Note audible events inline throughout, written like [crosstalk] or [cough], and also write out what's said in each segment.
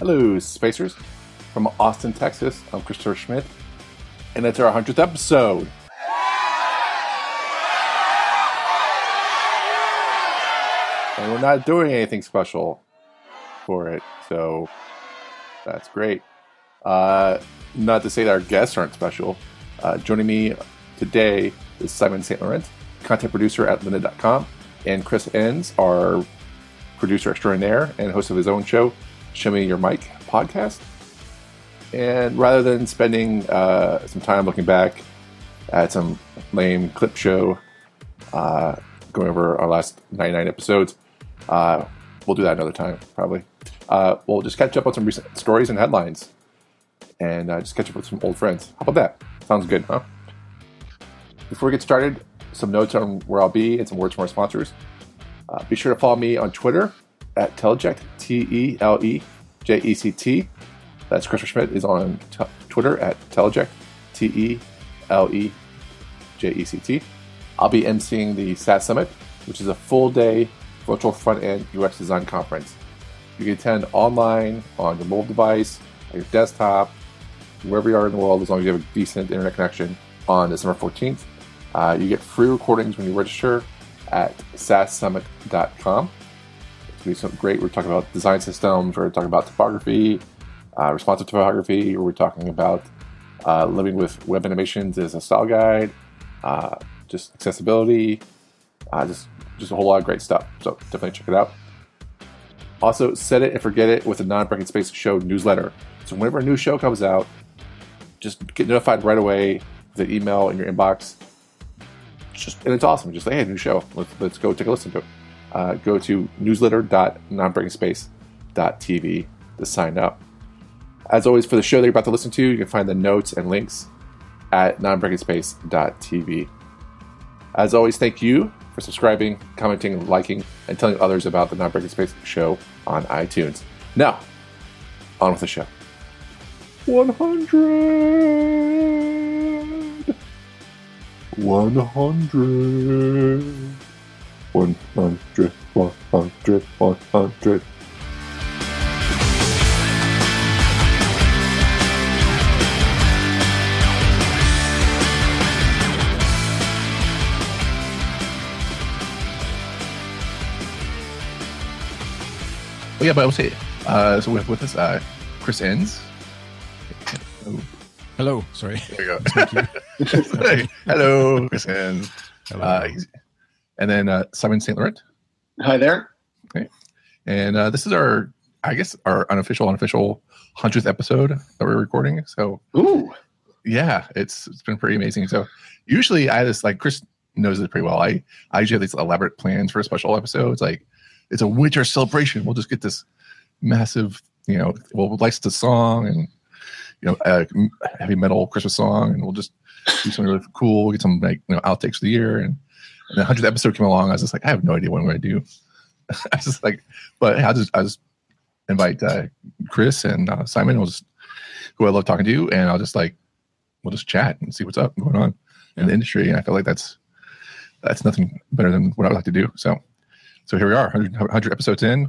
Hello, Spacers. From Austin, Texas, I'm Christopher Schmidt, and it's our 100th episode. And we're not doing anything special for it, so that's great. Uh, not to say that our guests aren't special. Uh, joining me today is Simon St. Laurent, content producer at lynda.com, and Chris Enns, our producer extraordinaire and host of his own show, Show Me Your Mic podcast. And rather than spending uh, some time looking back at some lame clip show, uh, going over our last 99 episodes, uh, we'll do that another time, probably. Uh, we'll just catch up on some recent stories and headlines and uh, just catch up with some old friends. How about that? Sounds good, huh? Before we get started, some notes on where I'll be and some words from our sponsors. Uh, be sure to follow me on Twitter at Teleject, T E L E J E C T. That's Christopher Schmidt is on t- Twitter at Teleject, T E L E J E C T. I'll be emceeing the SaaS Summit, which is a full day virtual front end UX design conference. You can attend online on your mobile device, on your desktop, wherever you are in the world, as long as you have a decent internet connection on December 14th. Uh, you get free recordings when you register at saassummit.com. It's going to be some great. We're talking about design systems, we're talking about typography, uh, responsive typography, we're talking about uh, living with web animations as a style guide, uh, just accessibility, uh, just just a whole lot of great stuff. So definitely check it out. Also, set it and forget it with the Non Breaking Space Show newsletter. So whenever a new show comes out, just get notified right away. The email in your inbox. Just and it's awesome. Just like, hey, new show. Let's let's go take a listen to it. Uh, go to newsletter.nonbreakingspace.tv to sign up. As always, for the show that you're about to listen to, you can find the notes and links at nonbreakingspace.tv. As always, thank you for subscribing, commenting, liking, and telling others about the Non-Breaking Space show on iTunes. Now, on with the show. 100! 100! 100, 100, 100. Well, yeah, but I will say, uh, so we have with us uh, Chris Enns. Oh, Hello. Sorry. there you go. [laughs] Hello, Chris Enns. Hello. Uh, he's- and then uh, Simon St. Laurent. Hi there. Okay. And uh, this is our, I guess, our unofficial, unofficial 100th episode that we're recording. So, Ooh, yeah, it's it's been pretty amazing. So, usually I just like Chris knows this pretty well. I, I usually have these elaborate plans for a special episodes. Like, it's a winter celebration. We'll just get this massive, you know, we'll license a song and, you know, a heavy metal Christmas song, and we'll just do something really cool. We'll get some like, you know, outtakes of the year. And, and the 100th episode came along. I was just like, I have no idea what I'm going to do. [laughs] I was just like, but I'll just, I'll just invite uh, Chris and uh, Simon, just, who I love talking to, and I'll just like, we'll just chat and see what's up going on in the industry. And I feel like that's that's nothing better than what I would like to do. So, so here we are, 100, 100 episodes in.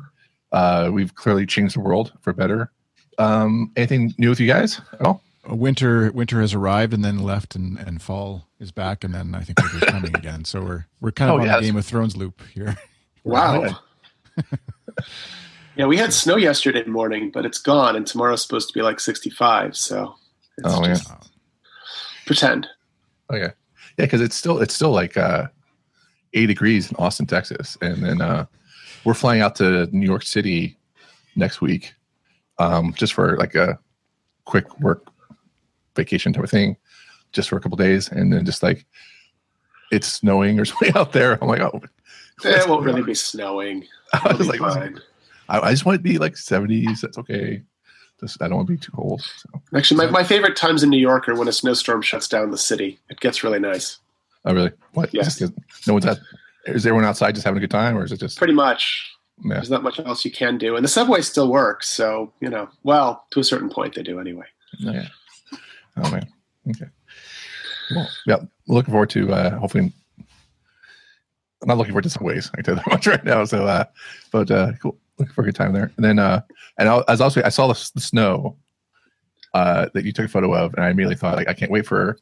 Uh, we've clearly changed the world for better. Um, anything new with you guys at all? Winter winter has arrived and then left and, and fall is back and then I think winter's coming [laughs] again. So we're we're kind of Oh, on yeah, a Game of Thrones loop here. [laughs] wow. [laughs] yeah, we had snow yesterday morning, but it's gone, and tomorrow's supposed to be like 65. So it's Oh, yeah. pretend. Oh yeah, yeah, because it's still it's still like uh, eight degrees in Austin, Texas, and then uh, we're flying out to New York City next week, um, just for like a quick work vacation type of thing, just for a couple days, and then just like it's snowing or [laughs] something out there. I'm like, oh, it won't really be snowing. [laughs] I was like, fine. I, I just want it to be like 70s. That's okay. Just I don't want to be too cold. So, Actually, my, my favorite times in New York are when a snowstorm shuts down the city. It gets really nice. oh really? What? Yes. Just- no one's at. Is everyone outside just having a good time, or is it just? Pretty much. Yeah. There's not much else you can do. And the subway still works. So, you know, well, to a certain point, they do anyway. Yeah. Oh man. Okay. Yeah. Looking forward to uh hopefully. I'm not looking forward to some ways. I can tell that much [laughs] right now. So, uh, but uh, cool. looking for a good time there. And then, uh, and I was also I saw the, the snow uh, that you took a photo of, and I immediately thought like I can't wait for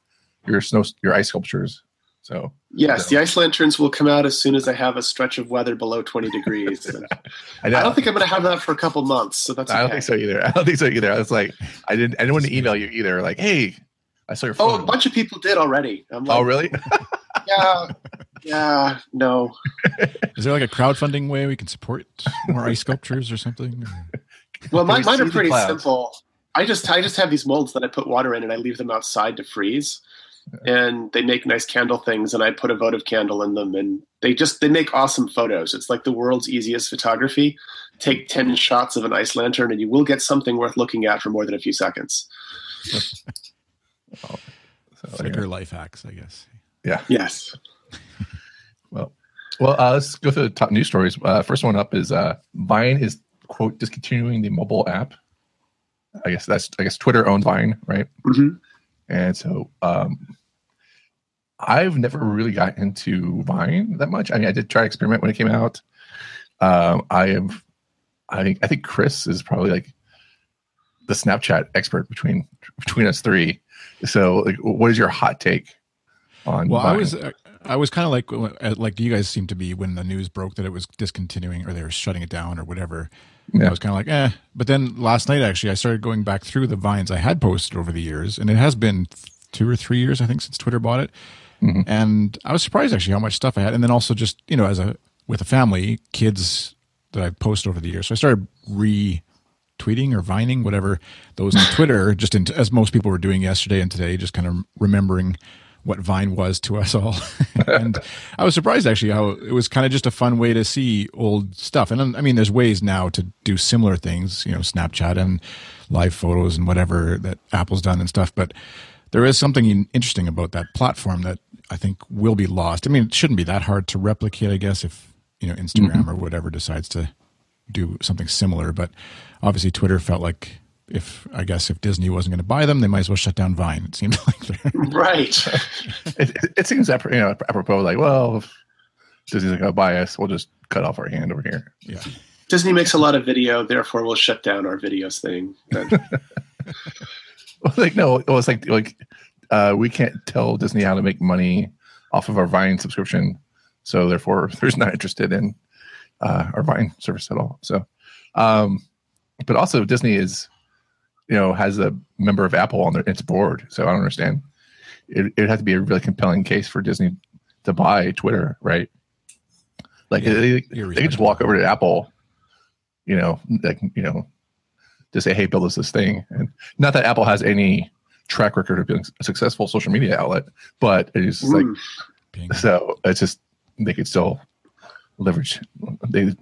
your snow your ice sculptures. So Yes, So- the ice lanterns will come out as soon as I have a stretch of weather below 20 degrees. [laughs] I, I don't think I'm going to have that for a couple months, so that's I don't think so either. [laughs] I don't think so either. I was like, I didn't. I didn't want to email you either. Like, hey, I saw your Oh, a bunch of people did already. I'm oh, like, oh, really? [laughs] yeah, yeah, no. Is there like a crowdfunding way we can support more ice sculptures or something? Well, Can my, mine are pretty simple. I just I just have these molds that I put water in and I leave them outside to freeze. And they make nice candle things and I put a votive candle in them and they just they make awesome photos. It's like the world's easiest photography. Take 10 shots of an ice lantern and you will get something worth looking at for more than a few seconds. [laughs] So, Flickr life hacks, I guess. yeah. Yes. [laughs] Well, well, uh, let's go through the top news stories. Uh, first one up is uh, Vine is quote discontinuing the mobile app. I guess that's I guess Twitter owns Vine, right? hmm And so um, I've never really got into Vine that much. I mean, I did try to experiment when it came out. Um, I am, I think, I think Chris is probably like the Snapchat expert between between us three. So, like, what is your hot take on? Well, I was uh, I was kind of like like you guys seem to be when the news broke that it was discontinuing or they were shutting it down or whatever. Yeah. I was kind of like, eh. But then last night, actually, I started going back through the vines I had posted over the years, and it has been two or three years, I think, since Twitter bought it. Mhm. And I was surprised actually how much stuff I had, and then also just you know as a with a family, kids that I post over the years. So I started re tweeting or vining whatever those on [laughs] Twitter just in, as most people were doing yesterday and today just kind of remembering what Vine was to us all. [laughs] and I was surprised actually how it was kind of just a fun way to see old stuff. And I mean, there's ways now to do similar things, you know, Snapchat and live photos and whatever that Apple's done and stuff. But there is something interesting about that platform that I think will be lost. I mean, it shouldn't be that hard to replicate, I guess, if, you know, Instagram mm-hmm. or whatever decides to do something similar. But obviously, Twitter felt like if I guess if Disney wasn't going to buy them, they might as well shut down Vine. It seemed [laughs] like they're Right. it, [laughs] it- it seems apro- you know apropos like well if Disney's not oh, gonna buy us we'll just cut off our hand over here yeah. Disney makes a lot of video, therefore we'll shut down our videos thing. [laughs] Well, like no it was like like uh, we can't tell Disney how to make money off of our Vine subscription. So therefore [laughs] they're not interested in uh, our Vine service at all. So um, but also Disney is you know has a member of Apple on their its board. So I don't understand. It it would have to be a really compelling case for Disney to buy Twitter right? Like Yeah, they, they just walk over to Apple, you know, like you know, to say, "Hey, build us this thing." And not that Apple has any track record of being a successful social media outlet, but it is like Being, so. It's just they could still leverage. They,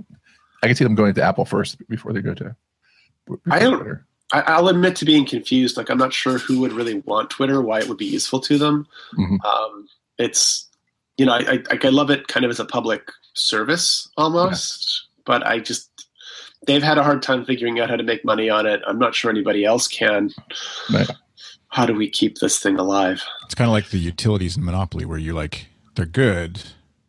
I can see them going to Apple first before they go to. I don't- Twitter. I, I'll admit to being confused. Like I'm not sure who would really want Twitter, why it would be useful to them. Mhm. Um, it's you know, I, I I love it kind of as a public service almost, but I just they've had a hard time figuring out how to make money on it. I'm not sure anybody else can. Right. How do we keep this thing alive? it's kind of like the utilities in Monopoly, where you're like, they're good.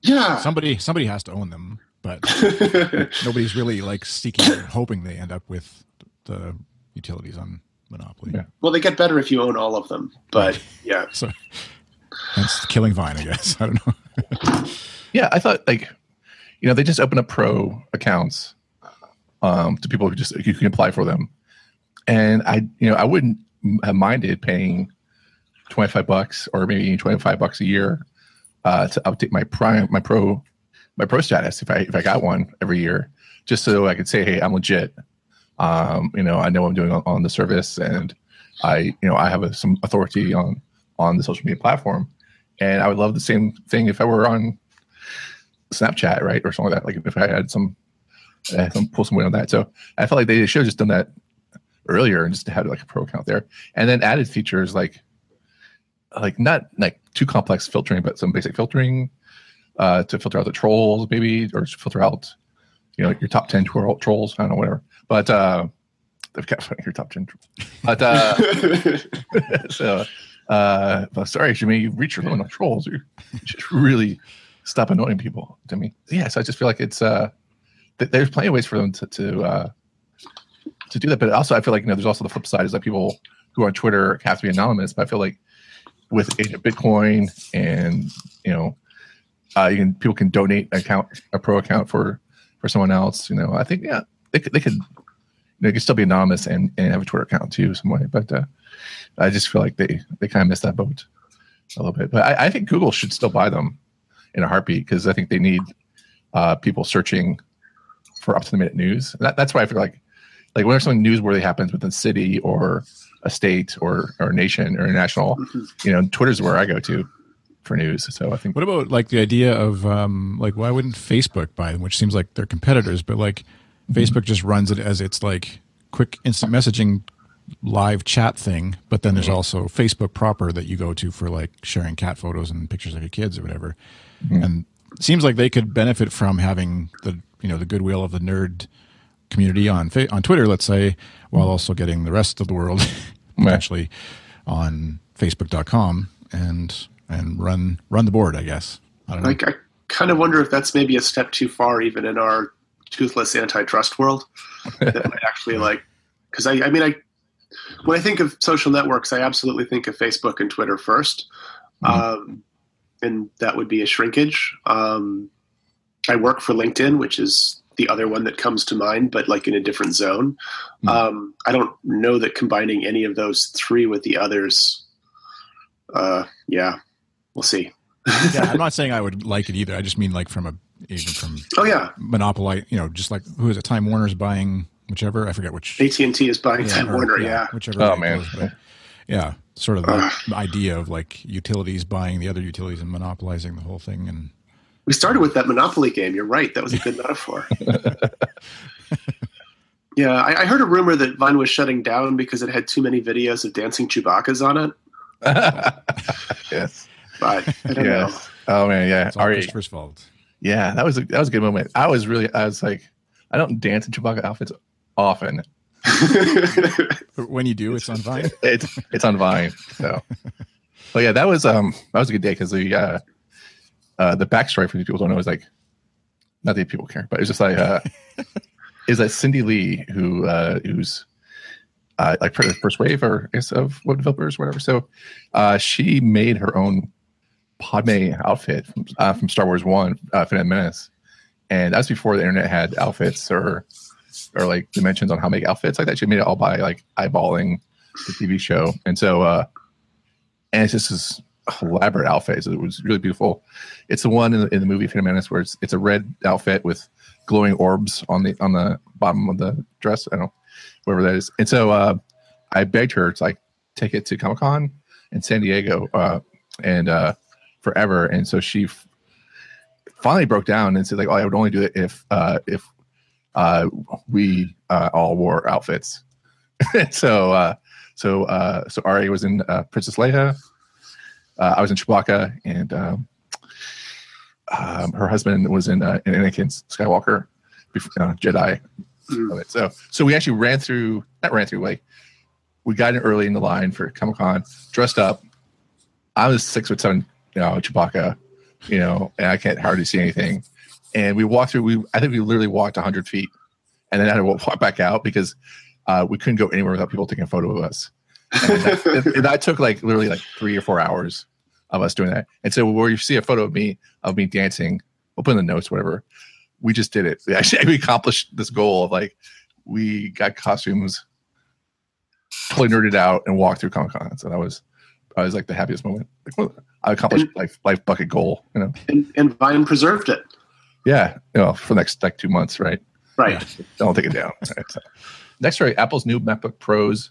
Yeah. Somebody somebody has to own them, but [laughs] nobody's really like seeking or hoping they end up with the utilities on Monopoly. Yeah. well, they get better if you own all of them, but [laughs] yeah. So that's killing Vine, I guess. [laughs] I don't know. Yeah, I thought like, you know, they just open up pro accounts um, to people who just you can apply for them, and I, you know, I wouldn't have minded paying twenty five bucks or maybe twenty five bucks a year uh, to update my prime, my pro, my pro status if I if I got one every year, just so I could say, hey, I'm legit. Um, you know, I know I'm doing on, on the service, and I, you know, I have a, some authority on on the social media platform, and I would love the same thing if I were on Snapchat, right, or something like that. Like if I had some, uh, some pull some weight on that. So I felt like they should have just done that earlier and just had like a pro account there, and then added features like, like not like too complex filtering, but some basic filtering uh, to filter out the trolls, maybe, or to filter out, you know, your top ten twirl, trolls. I don't know, whatever. But uh, they've got [laughs] your top ten. Trolls. But uh, [laughs] so, uh, but sorry, Jimmy, you reach your limit on trolls. You just really stop annoying people to me. Yeah, so I just feel like it's uh th- there's plenty of ways for them to to uh, to do that. But also, I feel like you know, there's also the flip side is that people who are on Twitter have to be anonymous. But I feel like with Age of Bitcoin and you know, uh, you can people can donate an account a pro account for for someone else. You know, I think yeah, they could they could they could still be anonymous and, and have a Twitter account too some way. But uh, I just feel like they they kind of missed that boat a little bit. But I, I think Google should still buy them in a heartbeat because I think they need uh, people searching for up to the minute news. That, that's why I feel like like whenever something newsworthy happens within a city or a state or or a nation or international, mm-hmm. you know, Twitter's where I go to for news. So I think. What about like the idea of um, like why wouldn't Facebook buy them? Which seems like they're competitors, but like mm-hmm. Facebook just runs it as its like quick instant messaging live chat thing, but then there's mm-hmm. also Facebook proper that you go to for like sharing cat photos and pictures of your kids or whatever. Mm-hmm. And it seems like they could benefit from having the you know the goodwill of the nerd community on on Twitter, let's say, while also getting the rest of the world [laughs] potentially on Facebook.com and and run run the board. I guess. I don't know. Like I kind of wonder if that's maybe a step too far, even in our toothless antitrust world. [laughs] that might actually like because I, I mean I when I think of social networks, I absolutely think of Facebook and Twitter 1st mm-hmm. um, and that would be a shrinkage. Um, I work for LinkedIn, which is the other one that comes to mind, but like in a different zone. Mm-hmm. Um, I don't know that combining any of those three with the others. Uh, yeah, we'll see. [laughs] yeah, I'm [laughs] not saying I would like it either. I just mean like from a even from oh yeah monopoly. You know, just like who is it? Time Warner's buying whichever I forget which AT and T is buying yeah, Time or, Warner. Yeah, yeah, whichever. Oh man, goes, but, yeah, sort of the idea of like utilities buying the other utilities and monopolizing the whole thing. And we started with that Monopoly game. You're right. That was a good [laughs] metaphor. yeah, I, I, heard a rumor that Vine was shutting down because it had too many videos of dancing Chewbacca's on it. [laughs] yes, but I don't yes. know. Oh man, yeah, it's all Christopher's fault. Yeah, that was a, that was a good moment. I was really, I was like, I don't dance in Chewbacca outfits often. [laughs] when you do, it's on Vine. it's it's on Vine. So, but yeah, that was um that was a good day because the uh, uh the backstory for these people don't know is like not that people care, but it's just like uh [laughs] is that Cindy Li who uh who's uh, like first wave or is of web developers, whatever. So uh, she made her own Padme outfit from, uh, from Star Wars One, uh, Phantom Menace, and that's before the internet had outfits or or like dimensions on how to make outfits like that. She made it all by like eyeballing the TV show, and so uh, and it's just this elaborate outfits. It was really beautiful. It's the one in the, in the movie Phantom Menace where it's it's a red outfit with glowing orbs on the on the bottom of the dress. I don't know, whatever that is. And so uh, I begged her to like take it to Comic Con in San Diego uh, and uh, forever. And so she f- finally broke down and said like, "Oh, I would only do it if uh, if uh, we uh, all wore outfits. [laughs] so uh, so uh, so Ari was in uh, Princess Leia. Uh, I was in Chewbacca, and um, um, her husband was in, uh, in Anakin Skywalker, before, uh, Jedi. Mm. So so we actually ran through not ran through like we got in early in the line for Comic Con, dressed up. I was six foot seven, you know, Chewbacca, you know, and I can't hardly see anything and we walked through. We I think we literally walked 100 feet, and then had to walk back out because uh, we couldn't go anywhere without people taking a photo of us. And that, and that took like literally like three or four hours of us doing that. And so where you see a photo of me of me dancing, we'll put in the notes, whatever. We just did it. We actually [laughs] we accomplished this goal of like we got costumes, totally nerded out, and walked through Comic Con. So that was I was like the happiest moment. Like, I accomplished and, life life bucket goal, you know. And, and Vine preserved it. Yeah, you know, for the next like two months, right? Right. Yeah, don't take it down. Right, so. Next story: Apple's new MacBook Pros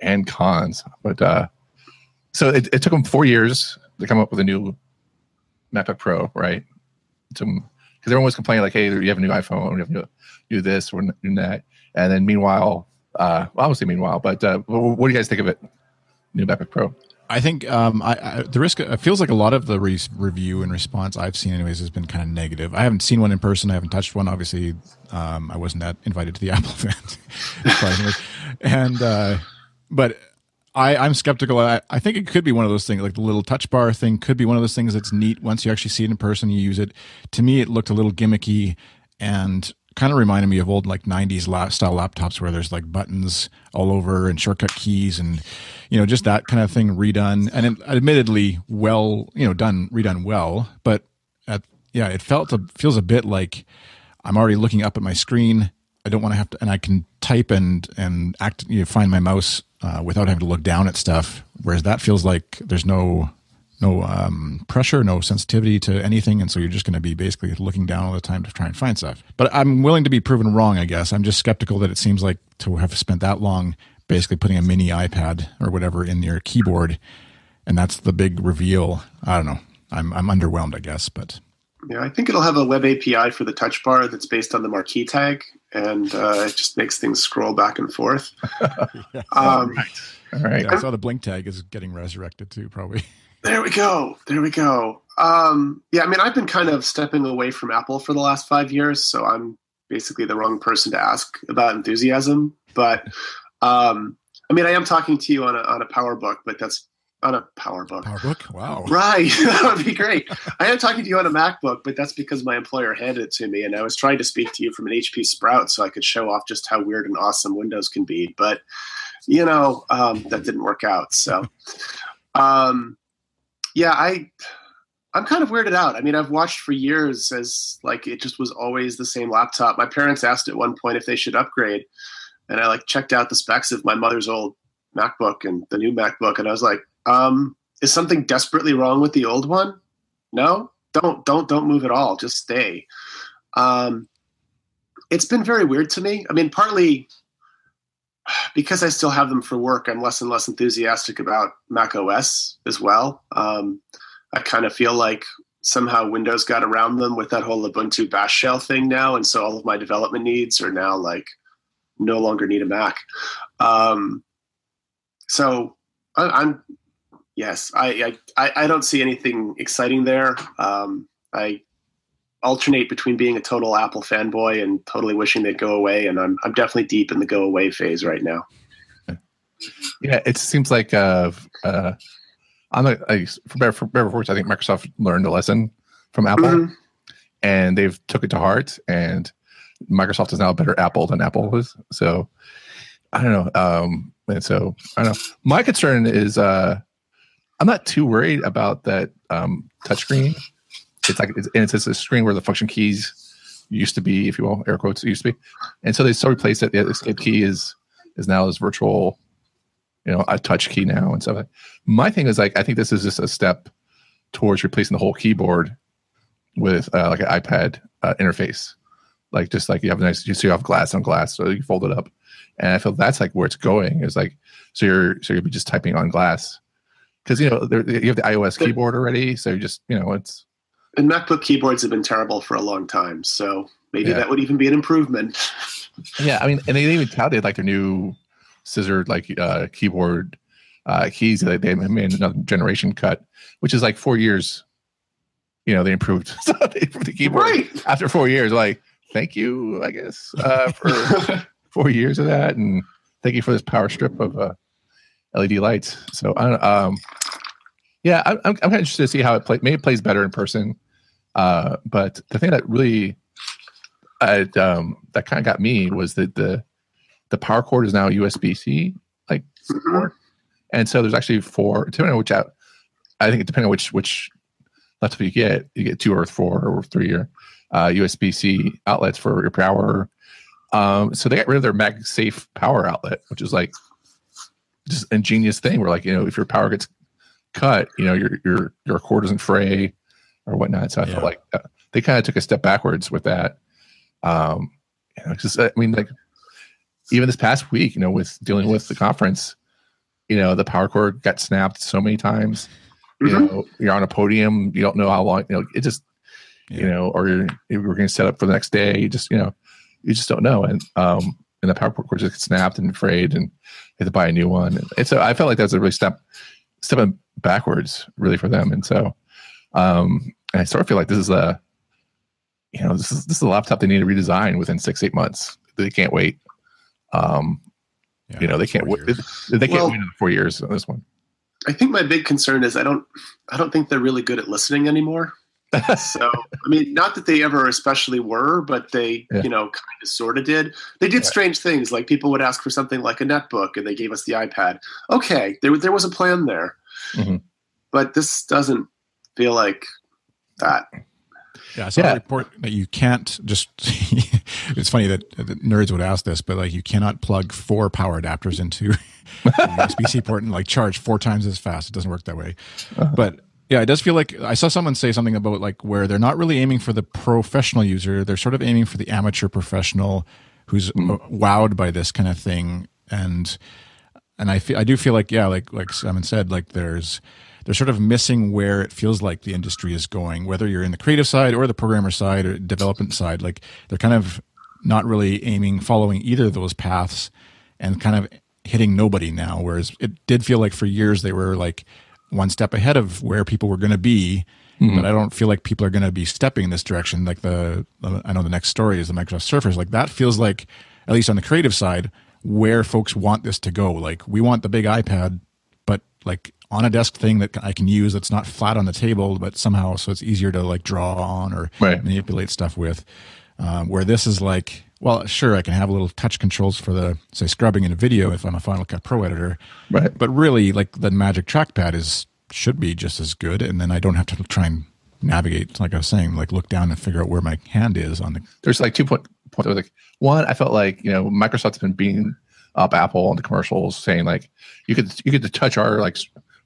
and cons. But uh, so it, it took them four years to come up with a new MacBook Pro, right? Because everyone was complaining like, "Hey, you have a new iPhone, you have new, do this or do that," and then meanwhile, uh, well, obviously meanwhile, but uh, what do you guys think of it? New MacBook Pro. I think um, I, I, the risk it feels like a lot of the re- review and response I've seen, anyways, has been kind of negative. I haven't seen one in person. I haven't touched one. Obviously, um, I wasn't that invited to the [laughs] Apple event, and uh, but I, I'm skeptical. I, I think it could be one of those things, like the little touch bar thing, could be one of those things that's neat once you actually see it in person. You use it. To me, it looked a little gimmicky and kind of reminded me of old like 90s la- style laptops where there's like buttons all over and shortcut keys and you know just that kind of thing redone and it, admittedly well you know done redone well but at, yeah it felt a, feels a bit like i'm already looking up at my screen i don't want to have to and i can type and and act you know, find my mouse uh, without having to look down at stuff whereas that feels like there's no no um, pressure, no sensitivity to anything, and so you're just going to be basically looking down all the time to try and find stuff. But I'm willing to be proven wrong. I guess I'm just skeptical that it seems like to have spent that long basically putting a mini iPad or whatever in your keyboard, and that's the big reveal. I don't know. I'm I'm underwhelmed, I guess, but yeah, I think it'll have a web API for the touch bar that's based on the marquee tag, and uh, it just makes things scroll back and forth. [laughs] yeah. um, right. All right. Yeah, I saw the blink tag is getting resurrected too, probably. [laughs] There we go. There we go. Um, yeah, I mean, I've been kind of stepping away from Apple for the last five years, so I'm basically the wrong person to ask about enthusiasm. But um, I mean, I am talking to you on a on a PowerBook, but that's on a PowerBook. PowerBook, wow, right? [laughs] that would be great. [laughs] I am talking to you on a MacBook, but that's because my employer handed it to me, and I was trying to speak to you from an HP Sprout so I could show off just how weird and awesome Windows can be. But you know, um, that didn't work out. So. [laughs] Um, yeah, I I'm kind of weirded out. I mean, I've watched for years as like it just was always the same laptop. My parents asked at one point if they should upgrade, and I like checked out the specs of my mother's old MacBook and the new MacBook, and I was like, um, is something desperately wrong with the old one? No, don't don't don't move at all. Just stay. Um, it's been very weird to me. I mean, partly because I still have them for work, I'm less and less enthusiastic about Mac OS as well. Um, I kind of feel like somehow Windows got around them with that whole Ubuntu Bash shell thing now, and so all of my development needs are now like no longer need a Mac. Um, so I, am yes, I, I I don't see anything exciting there. Um, I alternate between being a total Apple fanboy and totally wishing they'd go away, and I'm I'm definitely deep in the go away phase right now. Yeah, it seems like uh, uh, I'm a, I, for better for better for I think Microsoft learned a lesson from Apple, mm-hmm. and they've took it to heart. And Microsoft is now a better Apple than Apple was. So I don't know. Um, and so I don't know. My concern is uh, I'm not too worried about that um, touchscreen it's like it's, and it's, a screen where the function keys used to be, if you will, air quotes used to be, and so they still replaced it. The escape key is is now this virtual, you know, a touch key now and stuff. My thing is like I think this is just a step towards replacing the whole keyboard with uh, like an iPad uh, interface, like just like you have a nice, you see you have glass on glass, so you fold it up, and I feel that's like where it's going. Is like so you're so you'll be just typing on glass because you know there, you have the iOS keyboard already, so you just you know it's and MacBook keyboards have been terrible for a long time, so maybe yeah. that would even be an improvement. [laughs] yeah, I mean, and they even touted like their new scissor like uh, keyboard uh, keys. They, they made another generation cut, which is like four years. You know, they improved, they [laughs] improved the keyboard right. after four years. Like, thank you, I guess, uh, for [laughs] four years of that, and thank you for this power strip of uh, LED lights. So, um, yeah, I'm, I'm kind of interested to see how it plays. Maybe it plays better in person. Uh, but the thing that really uh, um, that kind of got me was that the the power cord is now USB C like support, and so there's actually four. Depending on which out, I think depending on which which laptop you get, you get two or four or three or uh, USB C outlets for your power. Um, so they got rid of their MagSafe power outlet, which is like just ingenious thing where like you know if your power gets cut, you know your your your cord doesn't fray or whatnot. So I yeah. felt like uh, they kind of took a step backwards with that. Um, you know, just I mean, like even this past week, you know, with dealing with the conference, you know, the power cord got snapped so many times. Mm-hmm. You know, you're on a podium, you don't know how long. You know, it just, yeah. you know, or you're, you're going to set up for the next day. You just, you know, you just don't know. And um, and the power cord just snapped and frayed, and you have to buy a new one. And so I felt like that was a really step stepping backwards, really for them. And so, um, and I sort of feel like this is a, you know, this is this is a laptop they need to redesign within six eight months. They can't wait. Um, yeah, you know, they can't wait. They can't well, wait another four years on this one. I think my big concern is I don't I don't think they're really good at listening anymore. So I mean, not that they ever especially were, but they Yeah. you know kind of sort of did. They did Right. strange things, like people would ask for something like a netbook, and they gave us the iPad. Okay, there there was a plan there, Mhm. but this doesn't feel like that. Yeah, I saw Yeah. a report that you can't just. [laughs] it's funny that, that nerds would ask this, but like you cannot plug four power adapters into [laughs] a USB-C port and like charge four times as fast. It doesn't work that way. But yeah, it does feel like I saw someone say something about like where they're not really aiming for the professional user; they're sort of aiming for the amateur professional who's uh, wowed by this kind of thing and and I feel I do feel like yeah, like like Simon said, like there's they're sort of missing where it feels like the industry is going, whether you're in the creative side or the programmer side or development side. Like they're kind of not really aiming following either of those paths and kind of hitting nobody now. Whereas it did feel like for years they were like one step ahead of where people were going to be. But I don't feel like people are going to be stepping in this direction. Like the, I know the next story is the Microsoft Surface. Like that feels like, at least on the creative side, where folks want this to go. Like we want the big iPad, but like on a desk thing that I can use that's not flat on the table, but somehow so it's easier to like draw on or Right. manipulate stuff with. Um, where this is like, well, sure, I can have a little touch controls for the say scrubbing in a video if I'm a Final Cut Pro editor, Right. but really, like the Magic Trackpad is should be just as good, and then I don't have to try and navigate. Like I was saying, like look down and figure out where my hand is on the. there's like two point points. Like, one, I felt like you know Microsoft's been beating up Apple on the commercials, saying like you could you could touch our like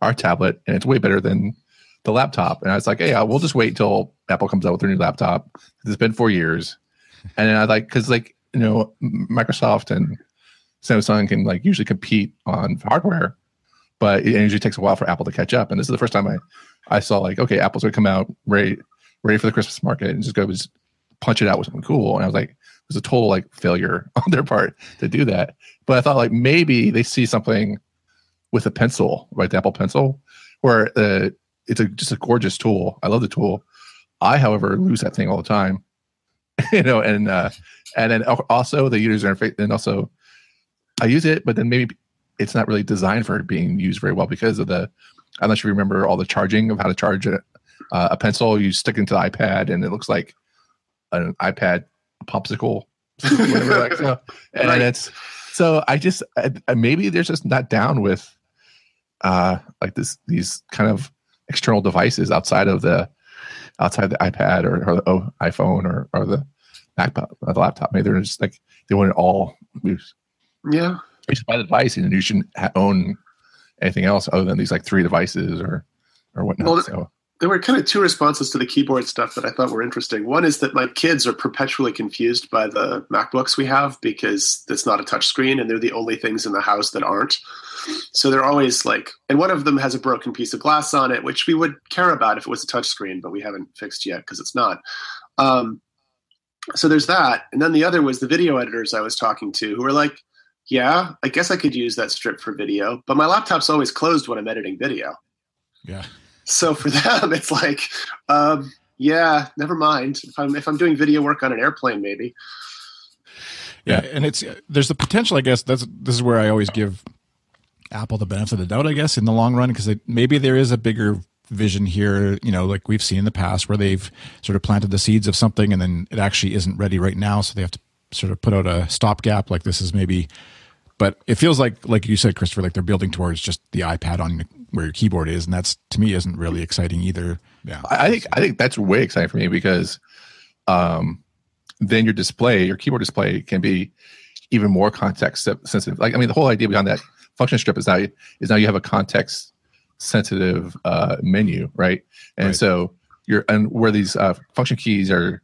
our tablet and it's way better than the laptop. And I was like, hey, uh, we'll just wait till Apple comes out with their new laptop. It's been four years, and then I like because like you know Microsoft and Samsung can like usually compete on hardware, but it usually takes a while for Apple to catch up. And this is the first time I I saw like okay, Apple's gonna come out ready ready for the Christmas market and just go just punch it out with something cool. And I was like, it was a total like failure [laughs] on their part to do that. But I thought like maybe they see something with a pencil, right? The Apple Pencil, where uh, it's a just a gorgeous tool. I love the tool. I, however, lose that thing all the time, [laughs] you know, and uh, and then also the user interface, and also I use it, but then maybe it's not really designed for being used very well because of the. I'm not sure you remember all the charging of how to charge a, uh, a pencil. You stick it into the iPad, and it looks like an iPad popsicle, [laughs] whatever. like, so, and Right. it's so I just I- maybe they're just not down with uh like this these kind of external devices outside of the outside the iPad or, or the oh, iPhone or or the MacBook or the laptop. Maybe they're just like they want it all. Yeah. we just buy the device and you shouldn't ha- own anything else other than these like three devices or or whatnot. Well, so There were kind of two responses to the keyboard stuff that I thought were interesting. One is that my kids are perpetually confused by the MacBooks we have because it's not a touchscreen and they're the only things in the house that aren't. So they're always like, and one of them has a broken piece of glass on it, which we would care about if it was a touchscreen, but we haven't fixed yet because it's not. Um, so there's that. And then the other was the video editors I was talking to who were like, yeah, I guess I could use that strip for video, but my laptop's always closed when I'm editing video. Yeah, So for [laughs] them, it's like, um, yeah, never mind. If I'm if I'm doing video work on an airplane, maybe. yeah, and it's there's the potential. I guess that's this is where I always give Apple the benefit of the doubt. I guess in the long run, because maybe there is a bigger vision here. You know, like we've seen in the past where they've sort of planted the seeds of something, and then it actually isn't ready right now, so they have to sort of put out a stopgap. Like this is maybe but it feels like like you said christopher like they're building towards just the ipad on where your keyboard is and that's to me isn't really exciting either yeah I I think I think that's way exciting for me because um, then your display, your keyboard display, can be even more context sensitive. Like I mean, the whole idea behind that function strip is now is now you have a context sensitive uh, menu, right? And Right. so you're and where these uh, function keys are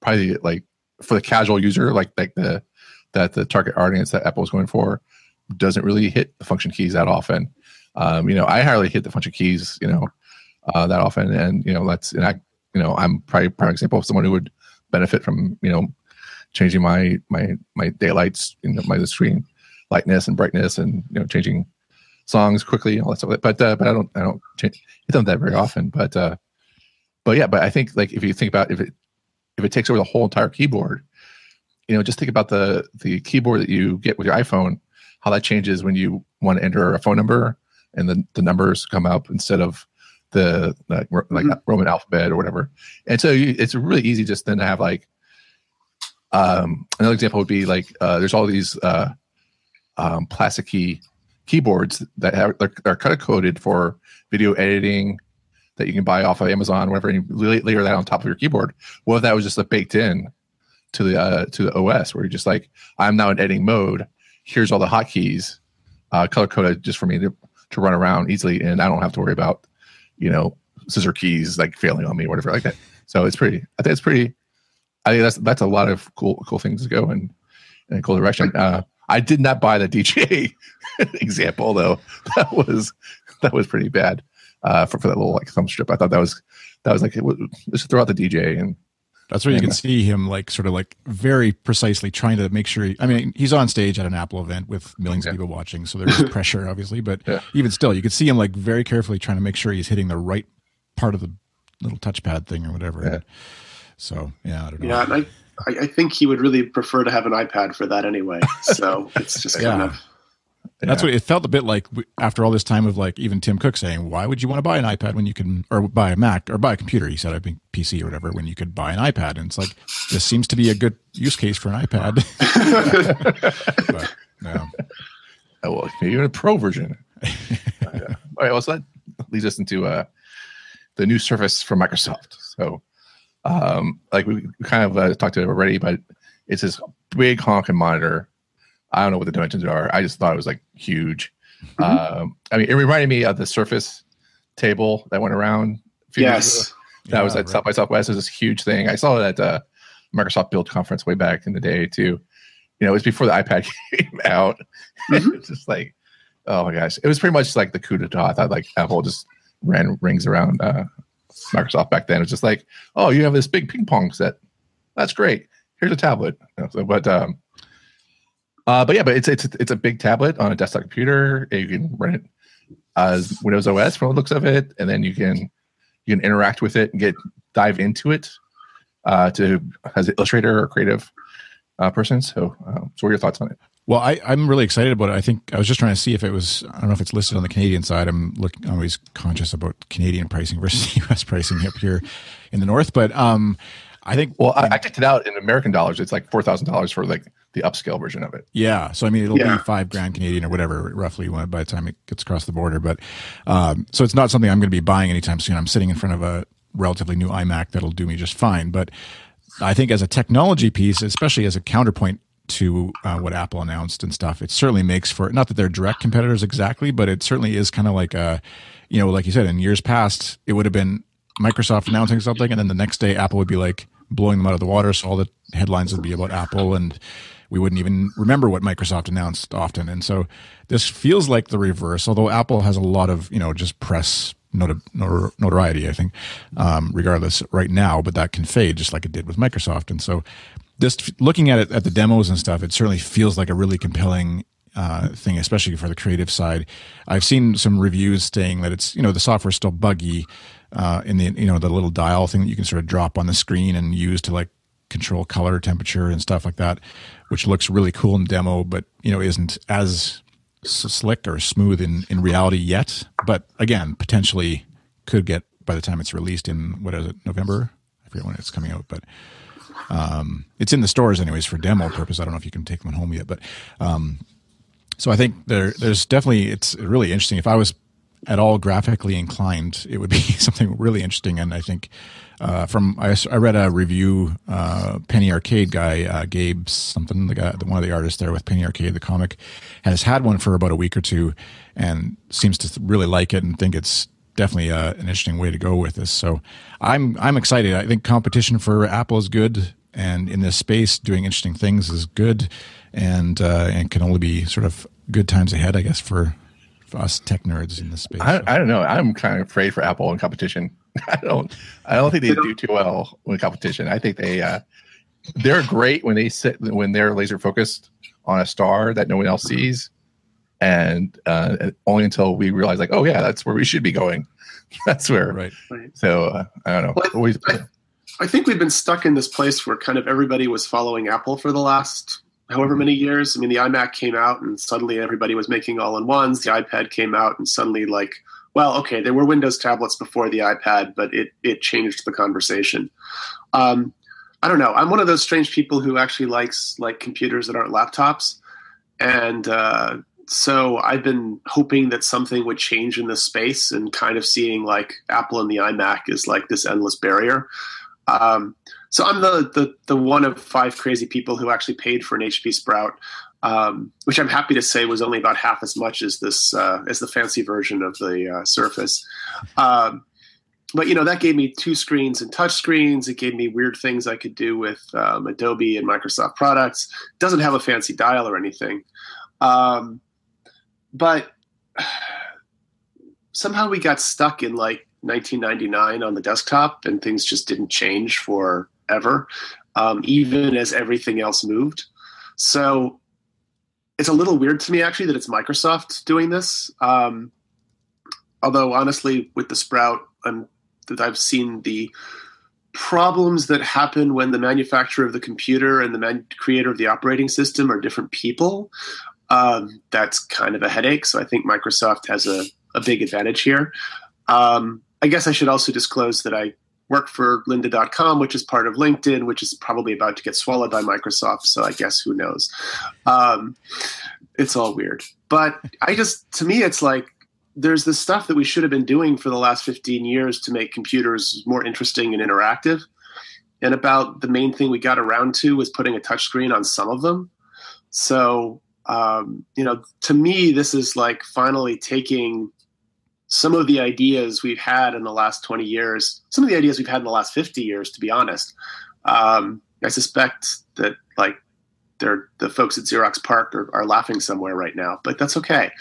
probably like for the casual user, like like the that the target audience that Apple is going for doesn't really hit the function keys that often. Um, you know, I hardly hit the function keys, you know, uh, that often, and you know, that's and I, you know, I'm probably prime example of someone who would benefit from you know changing my my my daylights, you know, my screen lightness and brightness, and you know, changing songs quickly, all that stuff. But uh, but I don't I don't change, hit that very often. But uh, but yeah, but I think like if you think about if it if it takes over the whole entire keyboard, you know, just think about the the keyboard that you get with your iPhone, how that changes when you want to enter a phone number and the, the numbers come up instead of the like, like Mhm. Roman alphabet or whatever. And so you, it's really easy just then to have like um, another example would be like uh, there's all these uh, um, plastic key keyboards that have, they're, they're color coded for video editing that you can buy off of Amazon, whatever, and you layer that on top of your keyboard. What if that was just a baked in to the uh, to the OS, where you're just like, I'm now in editing mode. Here's all the hotkeys, uh, color coded just for me to run around easily, and I don't have to worry about, you know, scissor keys like failing on me or whatever like that. So it's pretty. I think it's pretty. I think that's that's a lot of cool cool things to go in in a cool direction. Uh, I did not buy the [laughs] DJ example though. [laughs] That was that was pretty bad uh, for for that little like thumb strip. I thought that was that was like it was, let's throw out the DJ and That's where you can Yeah. see him like sort of like very precisely trying to make sure. He, I mean, he's on stage at an Apple event with millions Yeah. of people watching, so there's [laughs] pressure, obviously. But Yeah. even still, you could see him like very carefully trying to make sure he's hitting the right part of the little touchpad thing or whatever. Yeah. So yeah, I don't know. Yeah, and I, I, I think he would really prefer to have an iPad for that anyway. So it's just [laughs] kind Yeah. That's what it felt a bit like after all this time of like even Tim Cook saying, "Why would you want to buy an iPad when you can, or buy a Mac, or buy a computer?" He said, "I think PC or whatever, when you could buy an iPad." And it's like this seems to be a good use case for an iPad. [laughs] [laughs] but, yeah. Oh, well, maybe even a pro version. [laughs] Uh. All right, well, so that leads us into uh, the new Surface from Microsoft. So, um, like we kind of uh, talked about it already, but it's this big honking monitor. I don't know what the dimensions are. I just thought it was like huge. Um, I mean, it reminded me of the Surface table that went around. a few years ago. yes. That was Yeah, at right. South by Southwest. It was this huge thing. I saw it at uh, Microsoft Build Conference way back in the day too. You know, it was before the iPad [laughs] came out. Mhm. it's just like, oh my gosh, it was pretty much like the coup d'etat. I thought like Apple just ran rings around uh, Microsoft back then. It was just like, oh, you have this big ping pong set. That's great. Here's a tablet. You know, so, but um, uh, but yeah, but it's it's it's a big tablet on a desktop computer. You can run it as Windows OS from the looks of it, and then you can you can interact with it and get dive into it uh, to as an illustrator or creative uh, person. So, um, so what are your thoughts on it? Well, I, I'm really excited about it. I think I was just trying to see if it was. I don't know if it's listed on the Canadian side. I'm looking always conscious about Canadian pricing versus [laughs] U.S. pricing up here in the north. But um, I think Well, I, I checked it out in American dollars. It's like four thousand dollars for like the upscale version of it. Yeah, so I mean, it'll Yeah. be five grand Canadian or whatever, roughly, by the time it gets across the border. But um, so it's not something I'm going to be buying anytime soon. I'm sitting in front of a relatively new iMac that'll do me just fine. But I think as a technology piece, especially as a counterpoint to uh, what Apple announced and stuff, it certainly makes for not that they're direct competitors exactly, but it certainly is kind of like a, you know, like you said, in years past, it would have been Microsoft announcing something, and then the next day Apple would be like blowing them out of the water, so all the headlines would be about Apple, and we wouldn't even remember what Microsoft announced often. And so this feels like the reverse, although Apple has a lot of you know just press notoriety, I think, um, regardless right now, but that can fade just like it did with Microsoft. And so just looking at it at the demos and stuff, it certainly feels like a really compelling uh, thing, especially for the creative side. I've seen some reviews saying that it's you know the software is still buggy uh, in the you know the little dial thing that you can sort of drop on the screen and use to like control color, temperature, and stuff like that, which looks really cool in demo, but you know isn't as slick or smooth in in reality yet. But again, potentially could get by the time it's released in what is it November? I forget when it's coming out, but um, it's in the stores anyways for demo purpose. I don't know if you can take them home yet, but um, so I think there there's definitely it's really interesting. If I was at all graphically inclined, it would be [laughs] something really interesting. And I think uh, from I, I read a review, uh, Penny Arcade guy, uh, Gabe something, the guy, one of the artists there with Penny Arcade, the comic, has had one for about a week or two, and seems to really like it and think it's definitely uh, an interesting way to go with this. So I'm I'm excited. I think competition for Apple is good, and in this space, doing interesting things is good, and uh, and can only be sort of good times ahead, I guess, for us tech nerds in this space. I, I don't know. I'm kind of afraid for Apple in competition. [laughs] I don't. I don't think they do too well in competition. I think they uh, they're great when they sit when they're laser focused on a star that no one else sees, and uh, only until we realize like, oh yeah, that's where we should be going. [laughs] That's where. right. So uh, I don't know. Well, Always, I- I think we've been stuck in this place where kind of everybody was following Apple for the last however many years. I mean, the iMac came out and suddenly everybody was making all in ones. The iPad came out and suddenly like well, okay, there were Windows tablets before the iPad, but it it changed the conversation. Um, I don't know. I'm one of those strange people who actually likes like computers that aren't laptops, and uh, so I've been hoping that something would change in this space, and kind of seeing like Apple and the iMac is like this endless barrier. Um, so I'm the, the the one of five crazy people who actually paid for an HP Sprout, um, which I'm happy to say was only about half as much as this uh, as the fancy version of the uh, Surface. Um, but you know that gave me two screens and touch screens. It gave me weird things I could do with um, Adobe and Microsoft products. It doesn't have a fancy dial or anything, um, but [sighs] somehow we got stuck in like 1999 on the desktop, and things just didn't change forever, um, even as everything else moved. So it's a little weird to me actually that it's Microsoft doing this. Um, although honestly, with the Sprout, I'm, that I've seen the problems that happen when the manufacturer of the computer and the man- creator of the operating system are different people. Um, that's kind of a headache. So I think Microsoft has a, a big advantage here. Um, I guess I should also disclose that I work for lynda.com, which is part of LinkedIn, which is probably about to get swallowed by Microsoft. So I guess who knows? Um, it's all weird. But I just, to me, it's like there's this stuff that we should have been doing for the last 15 years to make computers more interesting and interactive. And about the main thing we got around to was putting a touchscreen on some of them. So, um, you know, to me, this is like finally taking some of the ideas we've had in the last 20 years, some of the ideas we've had in the last 50 years, to be honest. Um, I suspect that like they're the folks at Xerox PARC are, are, laughing somewhere right now, but that's okay.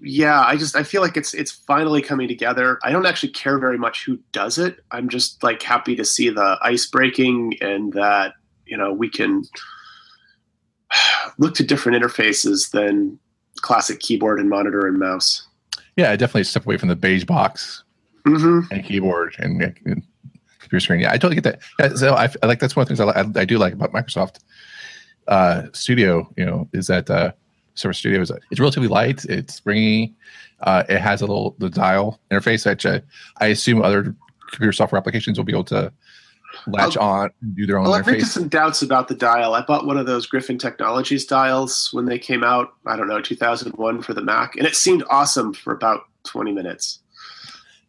Yeah, I just I feel like it's it's finally coming together. I don't actually care very much who does it. I'm just like happy to see the ice breaking and that you know we can [sighs] look to different interfaces than classic keyboard and monitor and mouse. Yeah, I definitely step away from the beige box mm-hmm. and keyboard and, and, computer screen. Yeah, I totally get that. Yeah, so I, I like that's one of the things I, I, I do like about Microsoft uh, Studio. You know, is that uh, Surface Studio is it's relatively light. It's springy. Uh, it has a little the dial interface, which I, I assume other computer software applications will be able to latch I'll, on do their own well. I've some doubts about the dial. I bought one of those Griffin Technologies dials when they came out. I don't know, 2001 for the Mac, and it seemed awesome for about 20 minutes.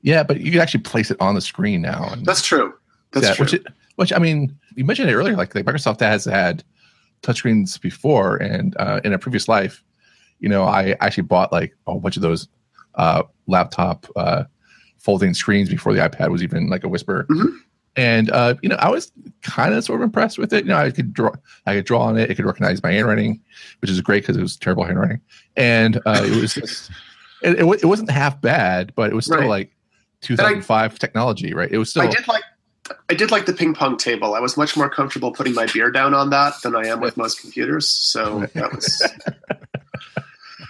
Yeah, but you can actually place it on the screen now. That's true. That's yeah, true. Which, which, I mean, you mentioned it earlier. Like, like Microsoft has had touchscreens before, and uh, in a previous life, you know, I actually bought like a bunch of those uh, laptop uh, folding screens before the iPad was even like a whisper. Mm-hmm and uh, you know, I was kind of sort of impressed with it. You know, I could draw, I could draw on it. It could recognize my handwriting, which is great because it was terrible handwriting. And uh, it was just, it, it, it, wasn't half bad, but it was still right. like 2005 I, technology, right? It was still. I did like, I did like the ping pong table. I was much more comfortable putting my beer down on that than I am with most computers. So that was.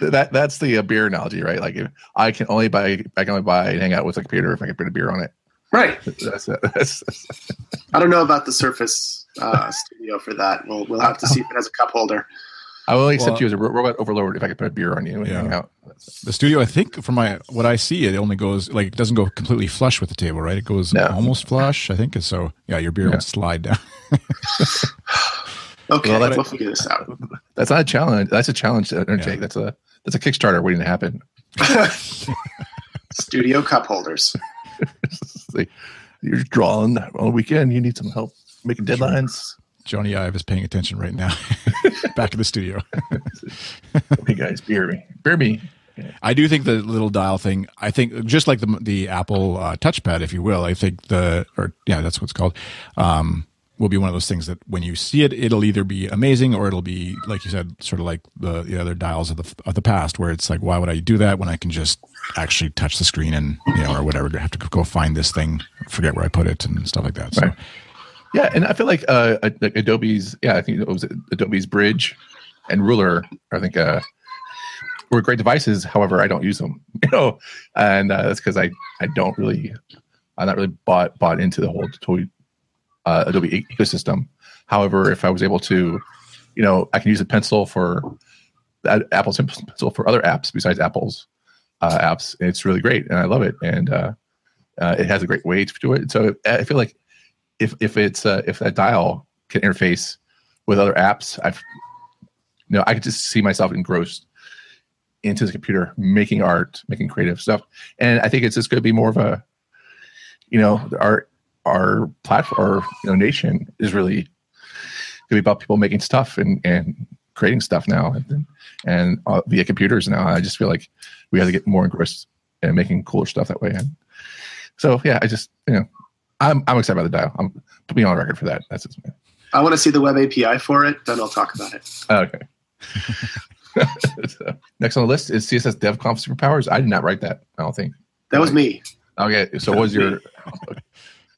[laughs] that that's the uh, beer analogy, right? Like I can only buy, I can only buy and hang out with a computer if I can put a beer on it. Right. [laughs] That's, that's, [laughs] that's, I don't know about the Surface uh, Studio for that. We'll we'll have to see if it has a cup holder. I will accept well, you as a robot overlord if I could put a beer on you and yeah. out. The studio, I think, from my what I see, it only goes like it doesn't go completely flush with the table, right? It goes no. almost flush, I think. So yeah, your beer yeah. will slide down. [laughs] okay, well, let's figure this out. That's not a challenge. That's a challenge to undertake. Yeah. That's a that's a Kickstarter waiting to happen. studio cup holders. [laughs] you're drawing on the weekend. You need some help making deadlines. Jony Ive is paying attention right now. [laughs] Back in the studio. [laughs] hey guys, bear me, bear me. I do think the little dial thing. I think just like the the Apple uh, touchpad, if you will. I think the or yeah, that's what's called. Um, will be one of those things that when you see it, it'll either be amazing or it'll be like you said, sort of like the, the other dials of the of the past, where it's like, why would I do that when I can just actually touch the screen and you know or whatever? Have to go find this thing, forget where I put it, and stuff like that. So. Right. Yeah, and I feel like uh, like Adobe's yeah, I think it was Adobe's Bridge and Ruler. I think uh, were great devices. However, I don't use them, [laughs] you know, and uh, that's because I I don't really I'm not really bought bought into the whole toy uh, Adobe ecosystem. However, if I was able to, you know, I can use a pencil for Apple's pencil for other apps besides Apple's uh, apps. It's really great, and I love it. And uh, uh, it has a great way to do it. So I feel like if if it's uh, if that dial can interface with other apps, I've you know I could just see myself engrossed into the computer, making art, making creative stuff. And I think it's just going to be more of a, you know, our our platform, our you know, nation is really going to be about people making stuff and and creating stuff now, and and uh, via computers now. I just feel like we have to get more engrossed and making cooler stuff that way. And so, yeah, I just you know, I'm I'm excited about the dial. I'm put me on record for that. That's me. I want to see the web API for it. Then I'll talk about it. Okay. [laughs] so, next on the list is CSS DevConf superpowers. I did not write that. I don't think that was me. Okay, so what was your?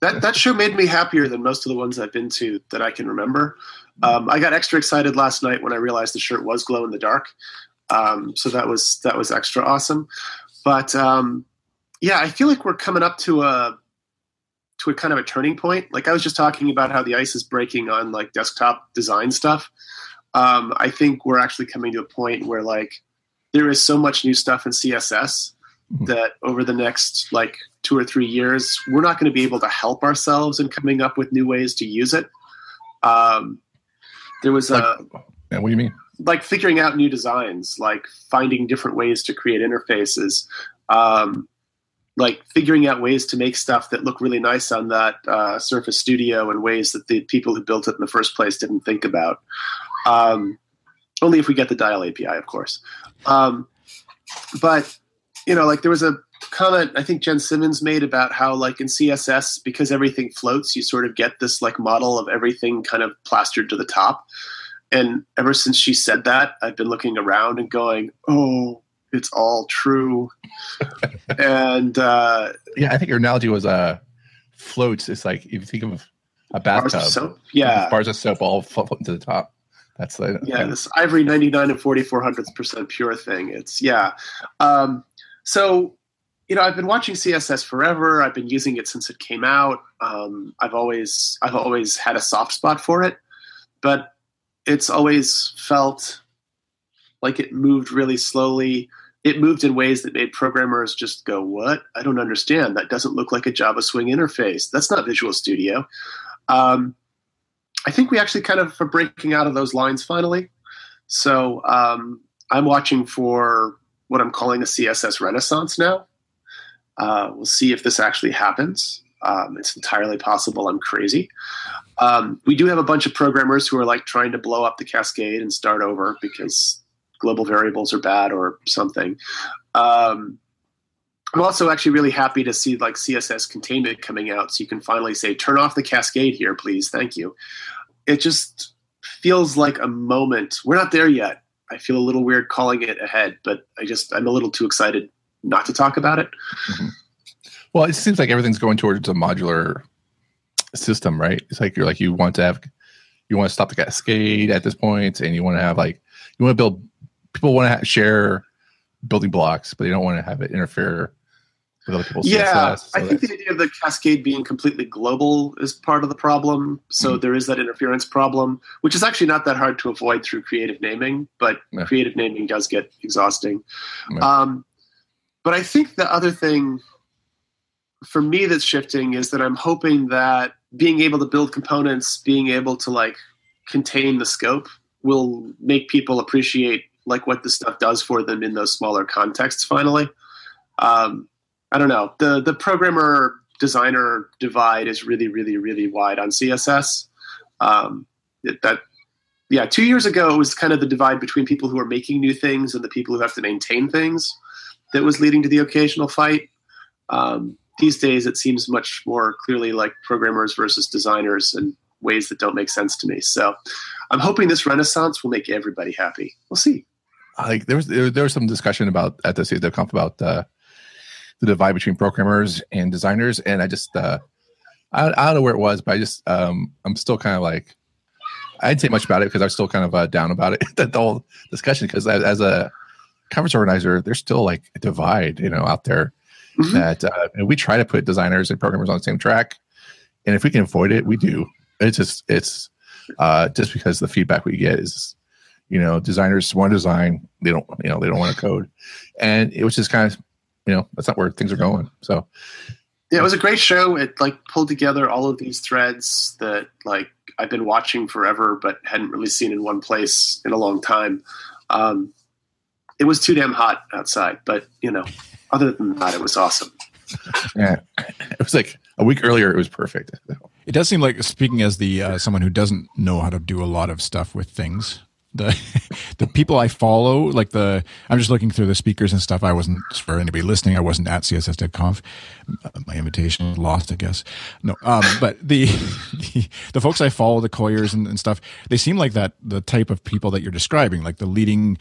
That that show made me happier than most of the ones I've been to that I can remember. Um, I got extra excited last night when I realized the shirt was glow in the dark. Um, so that was that was extra awesome. But um, yeah, I feel like we're coming up to a to a kind of a turning point. Like I was just talking about how the ice is breaking on like desktop design stuff um, I think we're actually coming to a point where like there is so much new stuff in CSS mm-hmm. that over the next like two or three years, we're not going to be able to help ourselves in coming up with new ways to use it. Um, there was like, a yeah, what do you mean? Like figuring out new designs, like finding different ways to create interfaces, um, like figuring out ways to make stuff that look really nice on that uh, Surface Studio in ways that the people who built it in the first place didn't think about. Um, only if we get the dial API, of course. Um, but you know, like there was a comment I think Jen Simmons made about how like in CSS because everything floats, you sort of get this like model of everything kind of plastered to the top. And ever since she said that, I've been looking around and going, "Oh, it's all true." [laughs] and uh, yeah, I think your analogy was uh, floats. It's like if you think of a bathtub, bars of soap, yeah, bars of soap all floating to the top. That's like, yeah, this ivory 99 and 44 hundredths percent pure thing. It's yeah. Um, so you know, I've been watching CSS forever. I've been using it since it came out. Um, I've always I've always had a soft spot for it, but it's always felt like it moved really slowly. It moved in ways that made programmers just go, "What? I don't understand. That doesn't look like a Java Swing interface. That's not Visual Studio." Um, I think we actually kind of are breaking out of those lines finally. So um, I'm watching for what I'm calling a CSS renaissance now. Uh, we'll see if this actually happens. Um, it's entirely possible I'm crazy. Um, we do have a bunch of programmers who are like trying to blow up the cascade and start over because global variables are bad or something. Um, I'm also actually really happy to see like CSS containment coming out, so you can finally say, "Turn off the cascade here, please, thank you." it just feels like a moment. We're not there yet. I feel a little weird calling it ahead, but I just I'm a little too excited not to talk about it. Mm-hmm. Well, it seems like everything's going towards a modular system, right? It's like you're like you want to have you want to stop the cascade at this point, and you want to have like you want to build. People want to share building blocks, but they don't want to have it interfere with other people's yeah, CSS, so I think the idea of the cascade being completely global is part of the problem. So mm-hmm. there is that interference problem, which is actually not that hard to avoid through creative naming, but yeah. creative naming does get exhausting. Yeah. Um, but I think the other thing for me that's shifting is that I'm hoping that being able to build components, being able to like contain the scope will make people appreciate like what this stuff does for them in those smaller contexts finally. Um, I don't know. The the programmer designer divide is really, really, really wide on CSS. Um, it, that yeah, two years ago it was kind of the divide between people who are making new things and the people who have to maintain things that was leading to the occasional fight. Um, these days it seems much more clearly like programmers versus designers in ways that don't make sense to me. So I'm hoping this renaissance will make everybody happy. We'll see. Like there was there, there was some discussion about at the CSDevConf about uh, the divide between programmers and designers. And I just, uh, I, I don't know where it was, but I just, um, I'm still kind of like, I didn't say much about it because I'm still kind of uh, down about it, [laughs] the whole discussion. Because as, a conference organizer, there's still like a divide, you know, out there mm-hmm. that uh, we try to put designers and programmers on the same track. And if we can avoid it, we do. It's just, it's uh, just because the feedback we get is, you know, designers want to design, they don't, you know, they don't want to code. And it was just kind of you know that's not where things are going. So yeah, it was a great show. It like pulled together all of these threads that like I've been watching forever, but hadn't really seen in one place in a long time. Um, it was too damn hot outside, but you know, other than that, it was awesome. [laughs] yeah, it was like a week earlier. It was perfect. It does seem like speaking as the uh, someone who doesn't know how to do a lot of stuff with things. The [laughs] the people I follow, like the I'm just looking through the speakers and stuff. I wasn't for anybody listening. I wasn't at CSS.conf. My invitation lost, I guess. No, um, but the, [laughs] the, the folks I follow, the Coyiers and, and stuff, they seem like that the type of people that you're describing, like the leading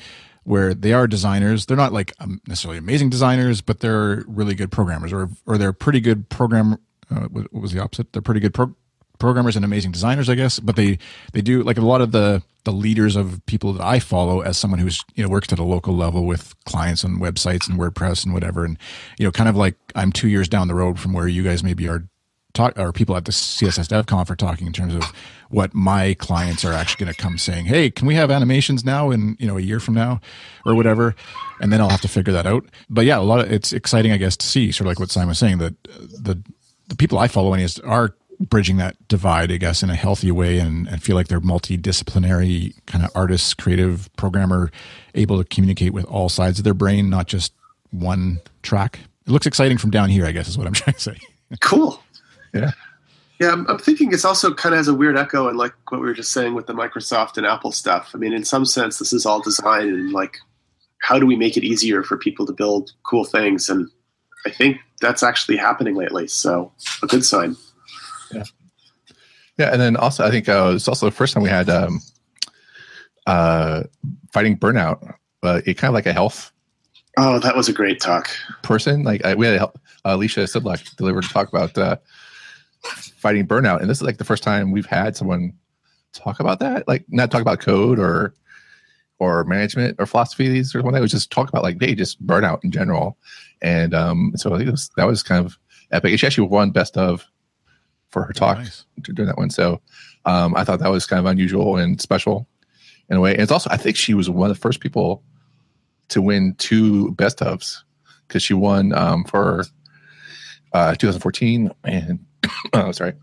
where they are designers. They're not like um, necessarily amazing designers, but they're really good programmers, or or they're pretty good program uh, what was the opposite? They're pretty good pro- programmers and amazing designers, I guess. But they they do like a lot of the the leaders of people that I follow as someone who's you know works at a local level with clients and websites and WordPress and whatever, and you know, kind of like I'm two years down the road from where you guys maybe are talk or people at the CSS Dev Conf are talking in terms of what my clients are actually going to come saying, "Hey, can we have animations now in you know a year from now, or whatever?" And then I'll have to figure that out. But yeah, a lot of it's exciting, I guess, to see sort of like what Simon was saying that the the people I follow anyways are bridging that divide, I guess, in a healthy way and, and feel like they're multidisciplinary kind of artists, creative programmer, able to communicate with all sides of their brain, not just one track. It looks exciting from down here, I guess, is what I'm [laughs] trying to say. Cool. Yeah. Yeah, I'm, I'm thinking it's also kind of has a weird echo and like what we were just saying with the Microsoft and Apple stuff. I mean, in some sense, this is all design and like, how do we make it easier for people to build cool things? And I think that's actually happening lately. So a good sign. Yeah. Yeah, and then also I think uh, it's also the first time we had um, uh, fighting burnout. Uh, it kind of like a health. Oh, that was a great talk. Person like I, we had a, uh, Alicia Sedlock delivered to talk about uh, fighting burnout, and this is like the first time we've had someone talk about that. Like not talk about code or or management or philosophies or something. It was just talk about like hey, just burnout in general. And um, so I think was, that was kind of epic. She actually won best of for her talk nice. during that one. So um, I thought that was kind of unusual and special in a way. And it's also I think she was one of the first people to win two best ofs because she won um, for uh, 2014 and [coughs] oh sorry.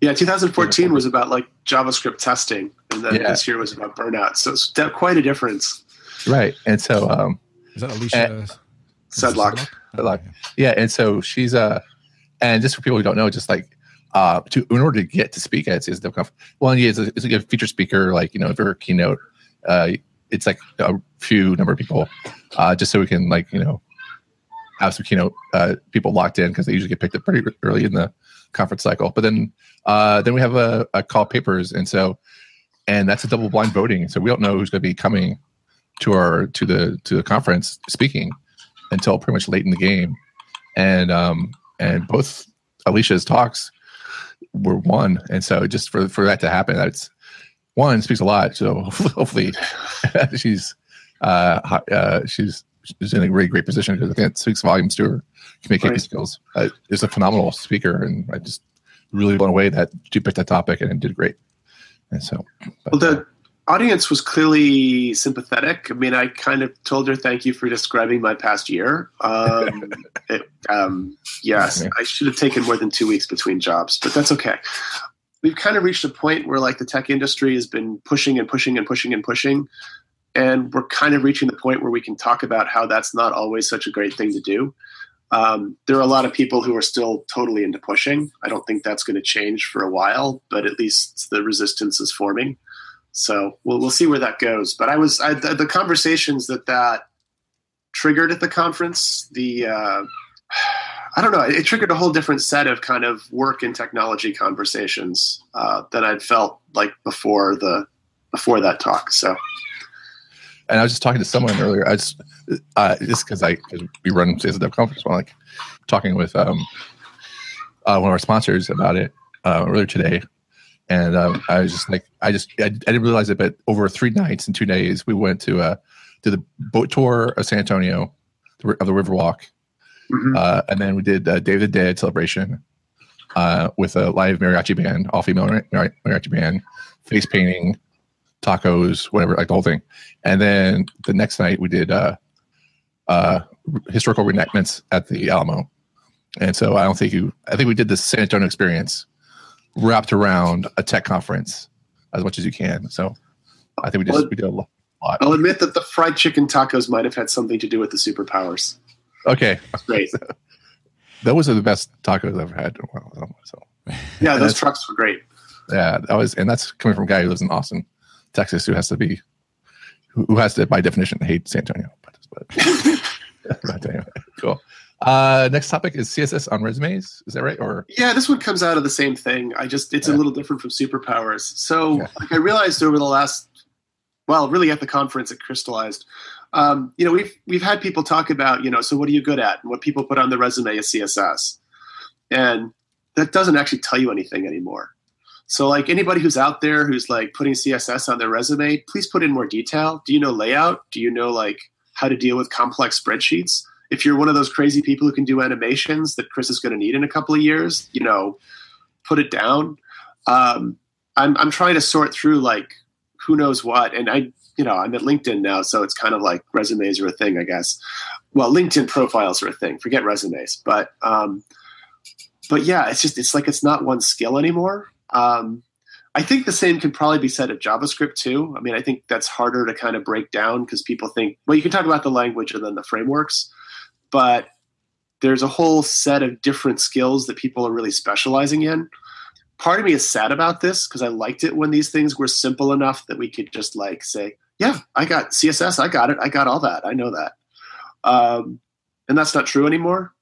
Yeah, 2014 was about like JavaScript testing, and then yeah. this year was about burnout. So it's quite a difference. Right, and so um, is that Alicia and, Sedlock? Sedlock. Yeah, and so she's uh, and just for people who don't know, just like uh, to in order to get to speak at CSS DevConf, well, yeah, it's a, it's a good feature speaker, like you know, if you're a keynote, uh, it's like a few number of people, uh, just so we can like you know have some keynote uh, people locked in because they usually get picked up pretty early in the conference cycle. But then uh, then we have a, a call papers, and so and that's a double blind voting. So we don't know who's going to be coming to our to the to the conference speaking until pretty much late in the game, and um and both Alicia's talks were won, and so just for for that to happen, that's one speaks a lot. So [laughs] hopefully [laughs] she's uh, uh she's she's in a great great position because I think it speaks volumes to her communication right. skills. Uh, is a phenomenal speaker, and I just really blown away that she picked that topic and did great. And so, but, well, the uh, audience was clearly sympathetic. I mean, I kind of told her thank you for describing my past year. Um, [laughs] it, um, yes, I should have taken more than two weeks between jobs, but that's okay. We've kind of reached a point where like the tech industry has been pushing and pushing and pushing and pushing. And we're kind of reaching the point where we can talk about how that's not always such a great thing to do. Um, there are a lot of people who are still totally into pushing. I don't think that's going to change for a while, but at least the resistance is forming. So we'll we'll see where that goes. But I was I, the, the, conversations that that triggered at the conference. The uh, [sighs] I don't know. It triggered a whole different set of kind of work and technology conversations uh, that I'd felt like before the before that talk. So and I was just talking to someone earlier. I just uh, just because I cause we run CSS Dev Conference, well, like talking with um, uh, one of our sponsors about it uh, earlier today, and um, I was just like, I just I, I, didn't realize it, but over three nights and two days, we went to uh to the boat tour of San Antonio, of the Riverwalk, mm-hmm. uh, and then we did uh, Day of the Dead celebration uh, with a live mariachi band, all female mariachi band, face painting, tacos, whatever, like the whole thing. And then the next night we did uh, uh, historical reenactments at the Alamo, and so I don't think you. I think we did the San Antonio experience wrapped around a tech conference as much as you can. So I think we just Well, we did a lot. I'll admit that the fried chicken tacos might have had something to do with the superpowers. Okay, Great. [laughs] those are the best tacos I've ever had. in a while, So Yeah, those [laughs] trucks were great. yeah, that was, and that's coming from a guy who lives in Austin, Texas, who has to be, who, has to, by definition, hate San Antonio. But, but, [laughs] but anyway, cool. Uh, next topic is CSS on resumes. Is that right? Or Yeah, this one comes out of the same thing. I just it's Yeah. a little different from superpowers. So Yeah. like I realized over the last well, really at the conference it crystallized. Um, you know, we've we've had people talk about, you know, so what are you good at? And what people put on the resume is CSS. And that doesn't actually tell you anything anymore. So like anybody who's out there who's like putting CSS on their resume, please put in more detail. Do you know layout? Do you know like how to deal with complex spreadsheets? If you're one of those crazy people who can do animations that Chris is going to need in a couple of years, you know, put it down. Um, I'm I'm trying to sort through like who knows what, and I you know I'm at LinkedIn now, so it's kind of like resumes are a thing, I guess. Well, LinkedIn profiles are a thing. Forget resumes, but um, but yeah, it's just it's like it's not one skill anymore. Um, I think the same can probably be said of JavaScript too. I mean, I think that's harder to kind of break down because people think, well, you can talk about the language and then the frameworks, but there's a whole set of different skills that people are really specializing in. Part of me is sad about this because I liked it when these things were simple enough that we could just like say, yeah, I got CSS, I got it, I got all that, I know that. Um, and that's not true anymore.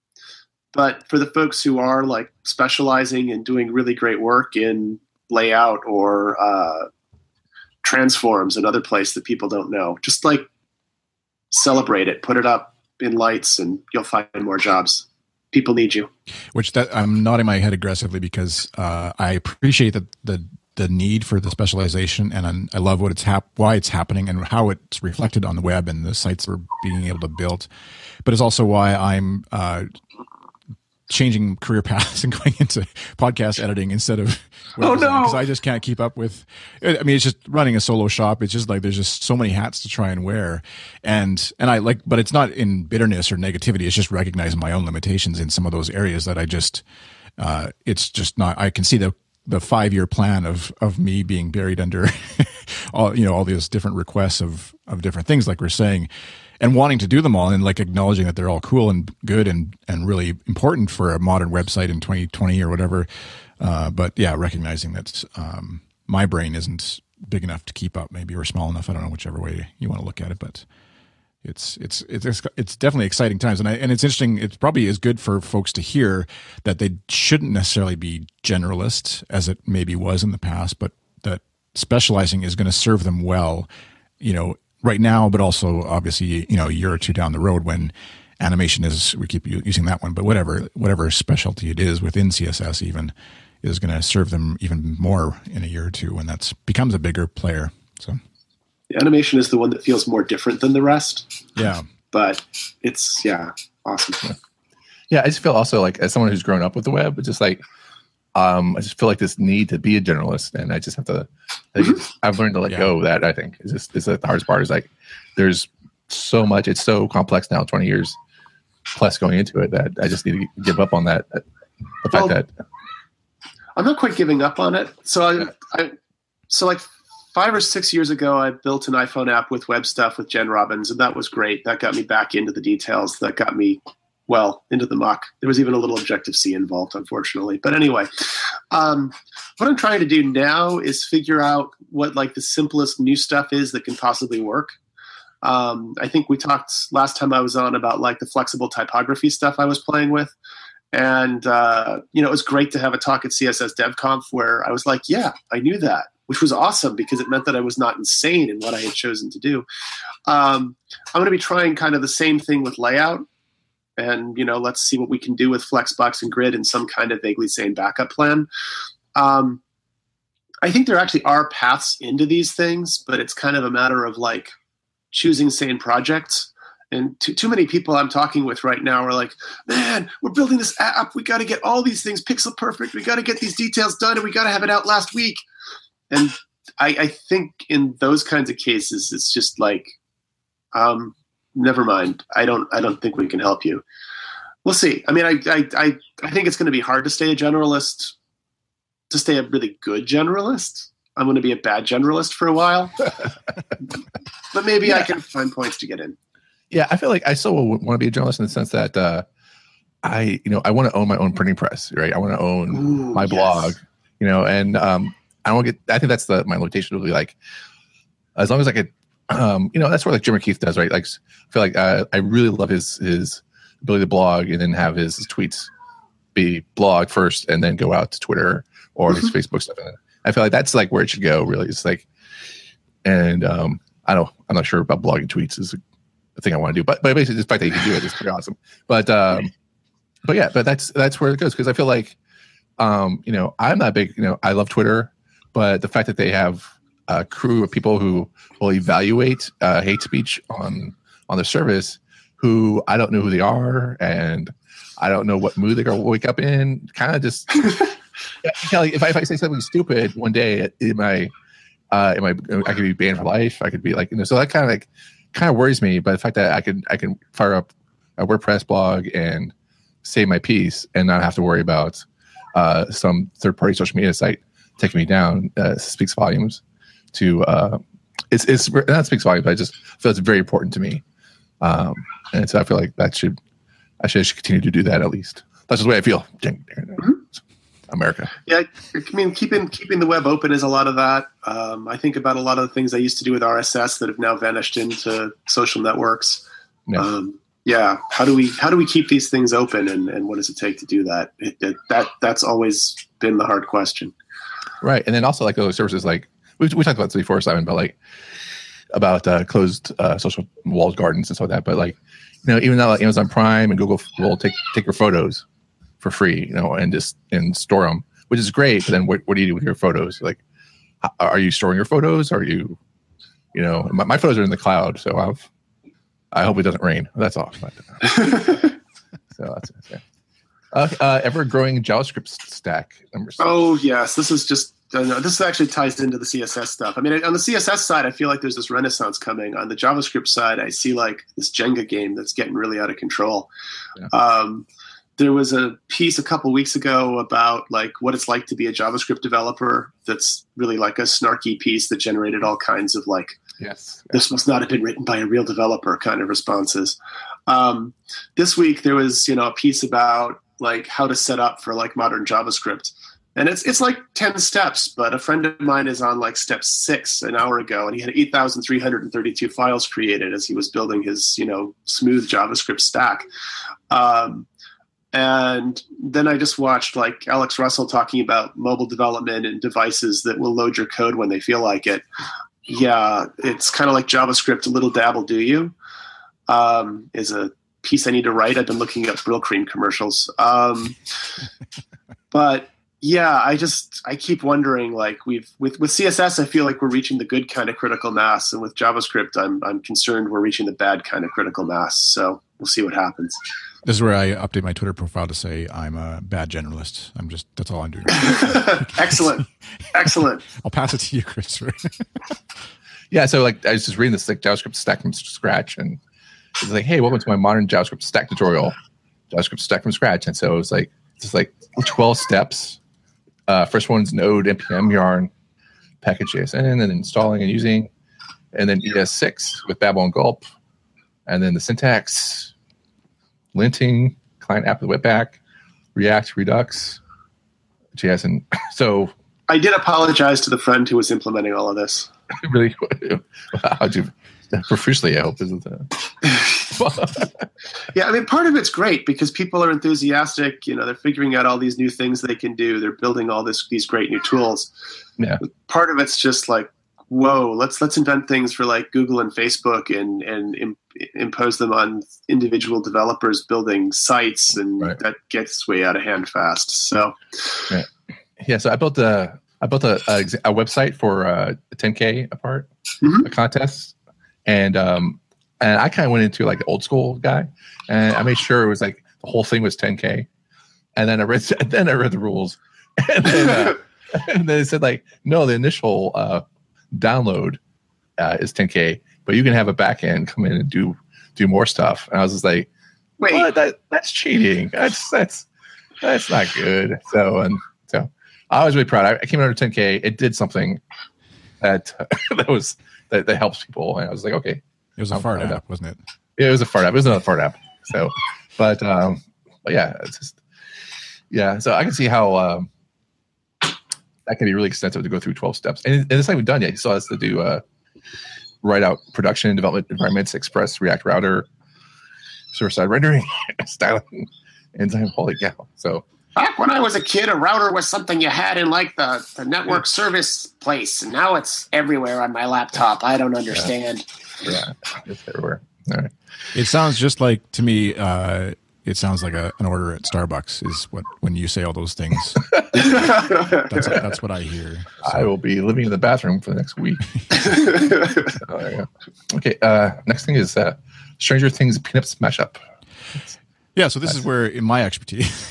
But for the folks who are like specializing and doing really great work in layout or uh, transforms, another place that people don't know, just like celebrate it, put it up in lights, and you'll find more jobs. People need you. which that I'm nodding my head aggressively because uh, I appreciate the, the the need for the specialization, and I'm- I love what it's hap- why it's happening and how it's reflected on the web and the sites we're being able to build. But it's also why I'm uh, changing career [laughs] paths and going into podcast editing instead of Oh, no. because I just can't keep up with. I mean, it's just running a solo shop. It's just like there's just so many hats to try and wear, and and I like, but it's not in bitterness or negativity. It's just recognizing my own limitations in some of those areas that I just. Uh, it's just not. I can see the the five year plan of of me being buried under [laughs] all you know all these different requests of of different things, like we're saying, and wanting to do them all and like acknowledging that they're all cool and good and and really important for a modern website in 2020 or whatever. Uh, but yeah, recognizing that um, my brain isn't big enough to keep up, maybe or small enough. I don't know whichever way you want to look at it, but it's it's it's it's definitely exciting times, and I, and it's interesting. It probably is good for folks to hear that they shouldn't necessarily be generalists as it maybe was in the past, but that specializing is going to serve them well, you know, right now, but also obviously you know a year or two down the road when animation is we keep using that one, but whatever whatever specialty it is within CSS even is going to serve them even more in a year or two when that's becomes a bigger player. So The animation is the one that feels more different than the rest, yeah. but it's yeah, awesome. yeah, I just feel also like as someone who's grown up with the web, it's just like um, I just feel like this need to be a journalist, and I just have to. I just- I've learned to let Yeah. go of that. I think is just is the hardest part. Is like there's so much. It's so complex now. Twenty years plus going into it that I just need to give up on that. The fact Well, that I'm not quite giving up on it. So I, I so like five or six years ago, I built an iPhone app with web stuff with Jen Robbins, and that was great. That got me back into the details. That got me well into the muck. There was even a little Objective C involved, unfortunately. But anyway, um, what I'm trying to do now is figure out what like the simplest new stuff is that can possibly work. Um, I think we talked last time I was on about like the flexible typography stuff I was playing with. And uh, you know, it was great to have a talk at CSS DevConf where I was like, "Yeah, I knew that," which was awesome because it meant that I was not insane in what I had chosen to do. Um, I'm going to be trying kind of the same thing with layout, and you know, let's see what we can do with Flexbox and Grid and some kind of vaguely sane backup plan. Um, I think there actually are paths into these things, but it's kind of a matter of like choosing sane projects. And too, too many people I'm talking with right now are like, man, we're building this app. We got to get all these things pixel perfect. We got to get these details done and we got to have it out last week. And I, I think in those kinds of cases, it's just like, um, never mind. I don't. I don't think we can help you. We'll see. I mean, I I I, I think it's going to be hard to stay a generalist, to stay a really good generalist. I'm going to be a bad generalist for a while, [laughs] but maybe yeah. I can find points to get in. Yeah, I feel like I still want to be a journalist in the sense that uh, I, you know, I want to own my own printing press, right? I want to own Ooh, my blog, yes. you know, and um, I don't get. I think that's the my limitation. Will be like, as long as I could, um, you know, that's what like Jim Keith does, right? Like, I feel like uh, I really love his his ability to blog and then have his, his tweets be blog first and then go out to Twitter or mm-hmm. his Facebook stuff. And I feel like that's like where it should go. Really, it's like, and um, I don't. I'm not sure about blogging tweets is a thing I want to do, but but basically the fact that you can do it is pretty awesome. But um, but yeah, but that's that's where it goes because I feel like, um, you know, I'm not big. You know, I love Twitter, but the fact that they have a crew of people who will evaluate uh, hate speech on on the service, who I don't know who they are, and I don't know what mood they're gonna wake up in. Kind of just, [laughs] yeah, if I if I say something stupid one day, in my uh, am I I could be banned for life. I could be like you know, so that kind of like kind of worries me. But the fact that I can I can fire up a WordPress blog and say my piece and not have to worry about uh, some third party social media site taking me down uh, speaks volumes to uh, it's it's not speaks volumes, but I just feel it's very important to me. Um, and so I feel like that should I should, I should continue to do that at least. That's just the way I feel. Mm-hmm. America. Yeah, I mean, keeping keeping the web open is a lot of that. Um, I think about a lot of the things I used to do with RSS that have now vanished into social networks. Yeah. Um, yeah. How do we how do we keep these things open, and, and what does it take to do that? It, it, that that's always been the hard question. Right, and then also like those services, like we, we talked about this before, Simon, but like about uh, closed uh, social walled gardens and stuff like that. But like, you know, even though like Amazon Prime and Google will take take your photos for free, you know, and just and store them, which is great. But then what, what do you do with your photos? Like, are you storing your photos? Are you, you know, my, my photos are in the cloud, so I've I hope it doesn't rain. That's all. But, [laughs] so that's it. Uh, uh, ever growing JavaScript stack. Number six. Oh yes, this is just uh, this actually ties into the CSS stuff. I mean, on the CSS side, I feel like there's this renaissance coming. On the JavaScript side, I see like this Jenga game that's getting really out of control. Yeah. Um, there was a piece a couple weeks ago about like what it's like to be a JavaScript developer. That's really like a snarky piece that generated all kinds of like, yes, this must not have been written by a real developer kind of responses. Um, this week there was you know a piece about like how to set up for like modern JavaScript, and it's it's like ten steps. But a friend of mine is on like step six an hour ago, and he had eight thousand three hundred and thirty two files created as he was building his you know smooth JavaScript stack. Um, and then I just watched like Alex Russell talking about mobile development and devices that will load your code when they feel like it. Yeah, it's kind of like JavaScript, a little dabble, do you? Um, is a piece I need to write. I've been looking up Brylcreem commercials. Um, [laughs] but yeah, I just I keep wondering like we've with with CSS I feel like we're reaching the good kind of critical mass, and with JavaScript I'm I'm concerned we're reaching the bad kind of critical mass. So we'll see what happens. This is where I update my Twitter profile to say I'm a bad generalist. I'm just that's all I'm doing. [laughs] Excellent, excellent. [laughs] I'll pass it to you, Christopher. [laughs] yeah, so like I was just reading this like JavaScript stack from scratch, and it's like, hey, welcome to my modern JavaScript stack tutorial. JavaScript stack from scratch, and so it was like just like 12 steps. Uh, first one's Node npm yarn package JSON, and then installing and using, and then ES6 with Babel and Gulp, and then the syntax linting, client app with Webpack, React, Redux, JS, and [laughs] so. I did apologize to the friend who was implementing all of this. [laughs] really? [laughs] How'd you? [laughs] Profusely, I hope, isn't it? [laughs] yeah, I mean, part of it's great because people are enthusiastic. You know, they're figuring out all these new things they can do. They're building all this these great new tools. Yeah. Part of it's just like whoa let's let's invent things for like google and facebook and and Im- impose them on individual developers building sites and right. that gets way out of hand fast so yeah, yeah so i built a i built a, a, a website for uh, a 10k apart mm-hmm. a contest and um and i kind of went into like old school guy and i made sure it was like the whole thing was 10k and then i read [laughs] then i read the rules [laughs] and then uh, [laughs] and then it said like no the initial uh download uh, is 10k, but you can have a backend come in and do do more stuff. And I was just like, Wait, what? That, that's cheating. That's that's that's not good. So and so I was really proud. I, I came under 10k. It did something that that was that, that helps people, and I was like, okay, It was a I'm fart app, wasn't it? Yeah, it was a fart app. It was another fart app. So, but um, but yeah, it's just yeah. So I can see how um that can be really extensive to go through 12 steps, and, and it's not even done yet. You still has to do uh write out production and development environments, express React router, server side rendering, [laughs] styling, enzyme. Holy cow! So back when I was a kid, a router was something you had in like the, the network service place, and now it's everywhere on my laptop. I don't understand. yeah, it's everywhere. All right. It sounds just like to me. Uh, it sounds like a, an order at Starbucks is what when you say all those things. [laughs] That's that's what I hear. I will be living in the bathroom for the next week. [laughs] Oh, there you go. Okay. Uh, next thing is uh, Stranger Things Peanuts mashup. Yeah, so this is where in my expertise.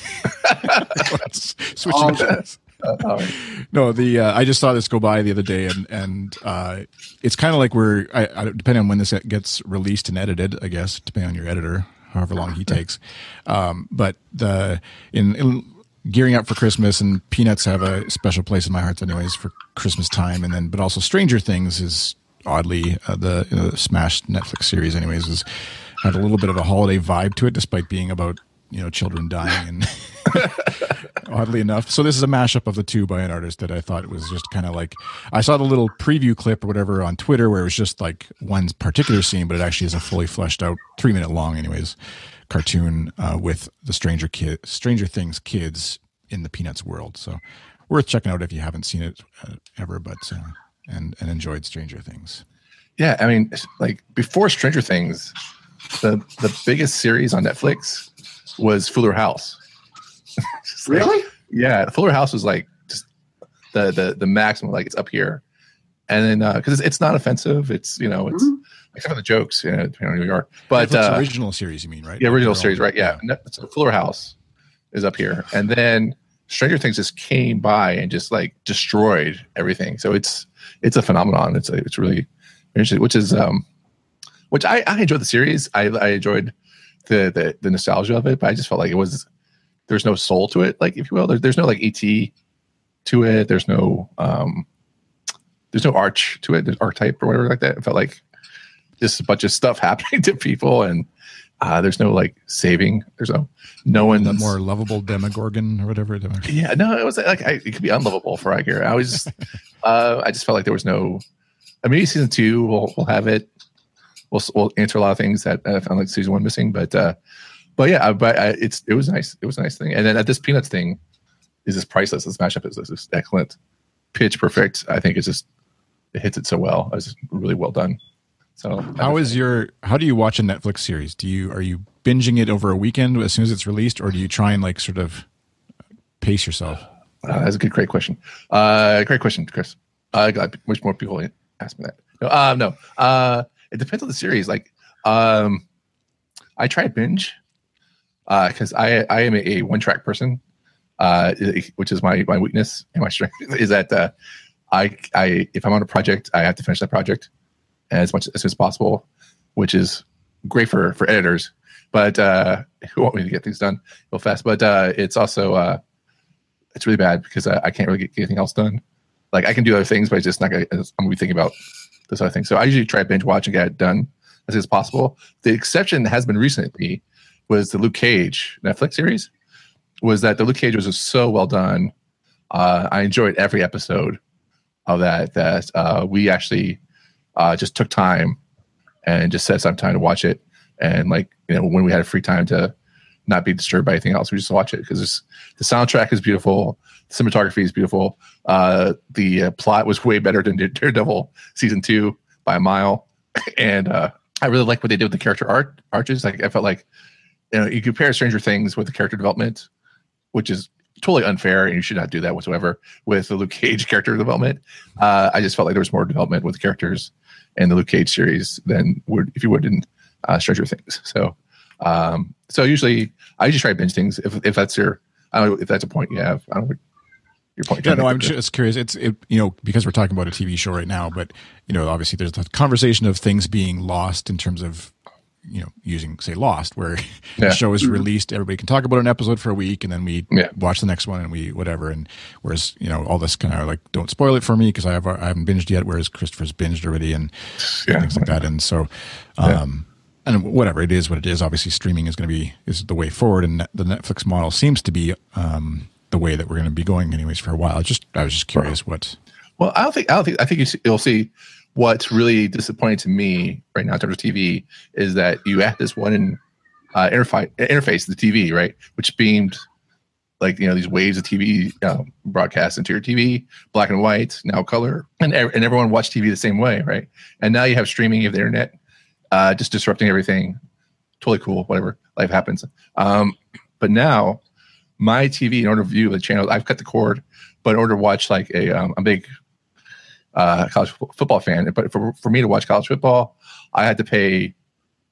[laughs] Let's switch All gears. Uh, right. No, the uh, I just saw this go by the other day, and and uh, it's kind of like we're I, I, depending on when this gets released and edited, I guess depending on your editor, however long he [laughs] takes. Um, but the in, in gearing up for Christmas, and Peanuts have a special place in my heart, anyways, for Christmas time, and then but also Stranger Things is oddly uh, the you know, smashed Netflix series, anyways, is had a little bit of a holiday vibe to it, despite being about you know children dying and [laughs] oddly enough. So this is a mashup of the two by an artist that I thought was just kind of like I saw the little preview clip or whatever on Twitter where it was just like one particular scene, but it actually is a fully fleshed out three minute long, anyways, cartoon uh, with the Stranger Kid, Stranger Things kids in the Peanuts world. So worth checking out if you haven't seen it uh, ever, but uh, and and enjoyed Stranger Things. Yeah, I mean, like before Stranger Things, the the biggest series on Netflix was Fuller House. [laughs] Just like- really? yeah, Fuller House was like just the the the maximum, like it's up here, and then because it's, it's not offensive, it's you know it's Mhm. except for the jokes, you know, depending on who you are. But uh, original series, you mean, right? the original series, right? Yeah, No, so Fuller House is up here, and then Stranger Things just came by and just like destroyed everything. So it's it's a phenomenon. It's it's really interesting, which is um, which I I enjoyed the series. I I enjoyed the the the nostalgia of it, but I just felt like it was there's no soul to it, like if you will. There's there's no like ET to it. There's no um, there's no arch to it. There's archetype or whatever like that. It felt like just a bunch of stuff [laughs] happening to people and uh, there's no like saving. There's no no one's the more lovable Demogorgon or whatever. Demog- Yeah, no, it was like I, it could be unlovable for I hear. I was just, [laughs] uh, I just felt like there was no. I mean, maybe season two we'll we'll have it. We'll we'll answer a lot of things that I found like season one missing, but uh, but yeah, but I, it's it was nice. It was a nice thing. And then at this peanuts thing is just priceless. This mashup is just excellent, pitch perfect. I think it's just it hits it so well. It's really well done. So How is your? How do you watch a Netflix series? Do you are you binging it over a weekend as soon as it's released, or do you try and like sort of pace yourself? Uh, that's a good, great question. Uh, great question, Chris. Uh, I wish more people ask me that. No, uh, no. Uh, it depends on the series. Like, um, I try binge because I I am a, a one track person, uh, which is my my weakness and my strength [laughs] is that uh, I I if I'm on a project, I have to finish that project as much as soon as possible, which is great for for editors, but uh, [laughs] who want me to get things done real fast. But uh, it's also uh, it's really bad because I, I can't really get anything else done. Like I can do other things, but it's just not gonna. I'm gonna be thinking about this other thing. So I usually try to binge watch and get it done as soon as possible. The exception that has been recently was the Luke Cage Netflix series. Was that the Luke Cage was just so well done? Uh, I enjoyed every episode of that. That uh, we actually uh, just took time and just set some time to watch it. And like you know, when we had a free time to not be disturbed by anything else, we just watch it because the soundtrack is beautiful, cinematography is beautiful. Uh, the uh, plot was way better than Daredevil season two by a mile, [laughs] and uh, I really like what they did with the character art arches. Like I felt like you know you compare Stranger Things with the character development, which is totally unfair, and you should not do that whatsoever with the Luke Cage [laughs] character development. Uh, I just felt like there was more development with characters in the Luke Cage series than would if you would in uh, Stranger Things. [laughs] So, um, so usually I usually try to binge things if if that's your I don't know if that's a point you have. I don't your point. Yeah, no, I'm just curious. It's it, you know because we're talking about a TV show right now, but you know obviously there's a conversation of things being lost in terms of you know using say Lost, where [laughs] Yeah. the show is released, everybody can talk about an episode for a week, and then we Yeah. watch the next one and we whatever. And whereas you know all this kind of like don't spoil it for me because I have I haven't binged yet, whereas Christopher's binged already and Yeah. things like that. And so, um, and whatever it is, what it is, obviously streaming is going to be is the way forward, and the Netflix model seems to be um, the way that we're going to be going anyways for a while. It's just I was just curious what. Well, I don't think I don't think I think you see, you'll see what's really disappointing to me right now in terms of TV is that you add this one uh, interface interface the TV, right, which beamed like you know these waves of TV uh, broadcast into your TV, black and white, now color, and ev- and everyone watched TV the same way, right? And now you have streaming, you have the internet, uh, just disrupting everything. Totally cool, whatever life happens. Um, but now my TV, in order to view the channels, I've cut the cord, but in order to watch like a um, a big uh, college fo- football fan, but for, for me to watch college football, I had to pay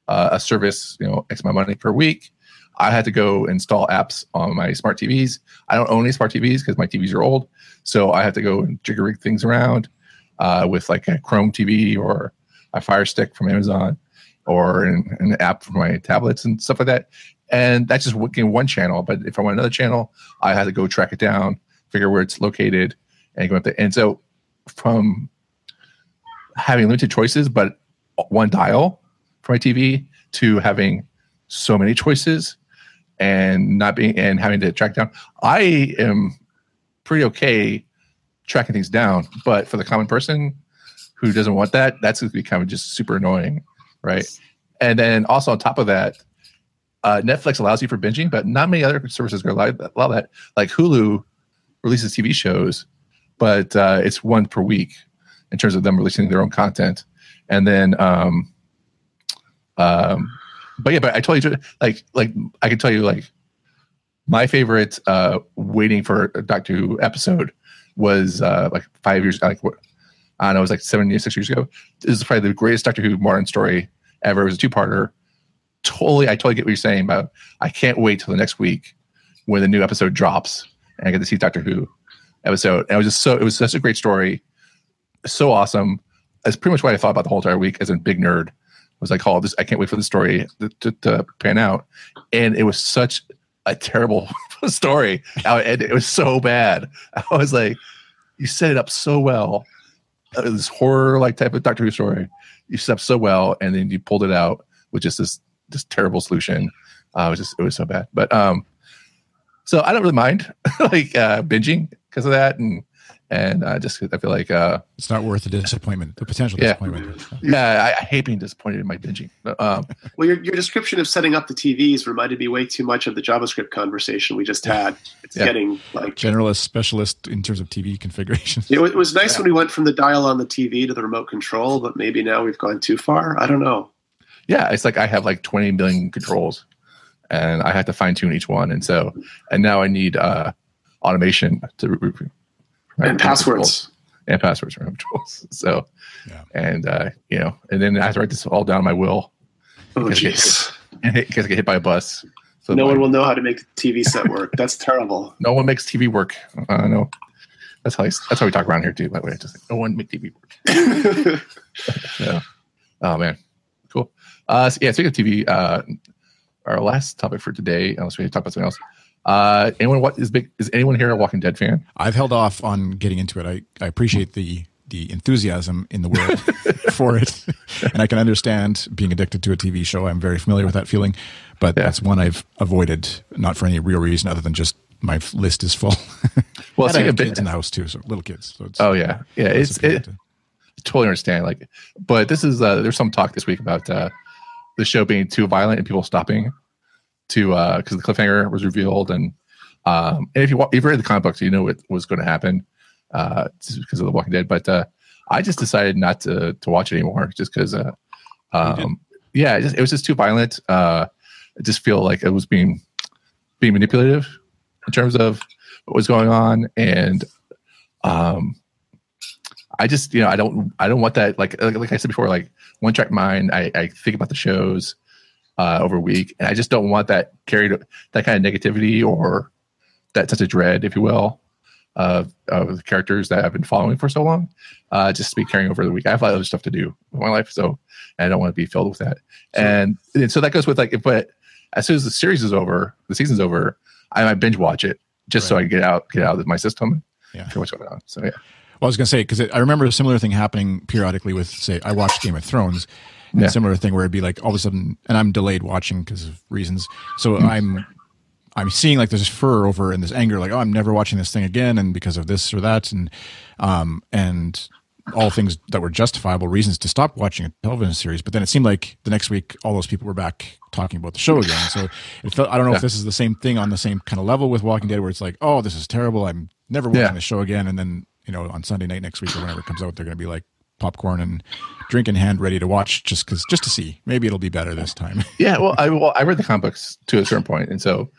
uh, a service, you know, X amount of money per week. I had to go install apps on my smart TVs. I don't own any smart TVs because my TVs are old, so I had to go and jigger rig things around uh, with like a Chrome TV or a Fire Stick from Amazon or an, an app for my tablets and stuff like that. And that's just working one channel. But if I want another channel, I had to go track it down, figure where it's located, and go up there. And so from having limited choices, but one dial for my TV to having so many choices and not being and having to track down. I am pretty okay tracking things down, but for the common person who doesn't want that, that's going to be kind of just super annoying, right? And then also on top of that, uh, Netflix allows you for binging, but not many other services allow, allow that. Like Hulu releases TV shows, but uh, it's one per week in terms of them releasing their own content. And then, um, um, but yeah, but I told you, like, like I can tell you, like, my favorite uh, waiting for Doctor Who episode was uh, like five years, like I don't know, it was like seven years, six years ago. This is probably the greatest Doctor Who modern story ever. It was a two-parter. Totally, I totally get what you're saying about. I can't wait till the next week when the new episode drops and I get to see Doctor Who episode. And it was just so, it was such a great story, so awesome. That's pretty much what I thought about the whole entire week as a big nerd. Was like, oh, this I can't wait for the story to, to, to pan out, and it was such a terrible [laughs] story. How it was so bad. [laughs] I was like, you set it up so well. This horror like type of Doctor Who story. You set up so well, and then you pulled it out with just this this terrible solution. Uh, it was just it was so bad. But um, so I don't really mind [laughs] like uh, binging because of that, and and uh, just I feel like uh, It's not worth the disappointment, the potential Yeah. disappointment. yeah, I, I hate being disappointed in my binging. But, um, Well, your, your description of setting up the TVs reminded me way too much of the JavaScript conversation we just had. It's Yeah. getting like Generalist, specialist in terms of TV configurations. it it was nice when we went from the dial on the TV to the remote control, but maybe now we've gone too far. I don't know. Yeah, it's like I have like 20 million controls and I have to fine tune each one. And so, and now I need uh, automation to re- re- And passwords. and passwords for controls. [laughs] So, Yeah. and, uh, you know, and then I have to write this all down in my will Oh, Because it- jeez. because [laughs] I get hit by a bus. So No my- one will know how to make the TV set work. That's terrible. [laughs] no one makes TV work. I know. That's how, I, that's how we talk around here too, by the way. Just like, no one make TV work. Yeah. Oh man, cool. Uh, so yeah, speaking of TV, uh, our last topic for today, unless we talk about something else. Uh, anyone what is big? Is anyone here a Walking Dead fan? I've held off on getting into it. I, I appreciate the the enthusiasm in the world [laughs] for it, and I can understand being addicted to a TV show. I'm very familiar with that feeling, but Yeah. that's one I've avoided, not for any real reason other than just my list is full. [laughs] Well, and I have kids in the house too, so little kids. So it's, Oh yeah, yeah. It's it, to- totally understand. Like, but this is uh, there's some talk this week about uh, the show being too violent and people stopping to uh because the cliffhanger was revealed and um and if you if you read the comic books you know what was going to happen uh just because of the Walking Dead. But uh, I just decided not to to watch it anymore just because uh, um yeah it, just, it was just too violent. Uh, I just feel like it was being being manipulative in terms of what was going on and um I just you know I don't I don't want that like like, like I said before like one track mind I, I think about the shows uh, over a week and I just don't want that carried that kind of negativity or that sense of dread if you will of, of the characters that I've been following for so long, uh, just to be carrying over the week. I have a lot of other stuff to do with my life, so I don't want to be filled with that. Sure. And, and so that goes with like, but as soon as the series is over, the season's over, I might binge watch it just right. so I get out get out of my system. Yeah, what's going on. So yeah. Well, I was going to say because I remember a similar thing happening periodically with, say, I watched Game of Thrones, yeah. a similar thing where it'd be like all of a sudden, and I'm delayed watching because of reasons. So mm. I'm I'm seeing like there's this fur over and this anger, like oh, I'm never watching this thing again, and because of this or that, and um and all things that were justifiable reasons to stop watching a television series. But then it seemed like the next week all those people were back talking about the show again. So it felt I don't know yeah. if this is the same thing on the same kind of level with Walking Dead, where it's like oh, this is terrible. I'm never watching yeah. the show again, and then you know on Sunday night next week or whenever it comes out, they're going to be like popcorn and drink in hand, ready to watch, just because just to see. Maybe it'll be better this time. [laughs] yeah, well, I well I read the comic books to a certain point, and so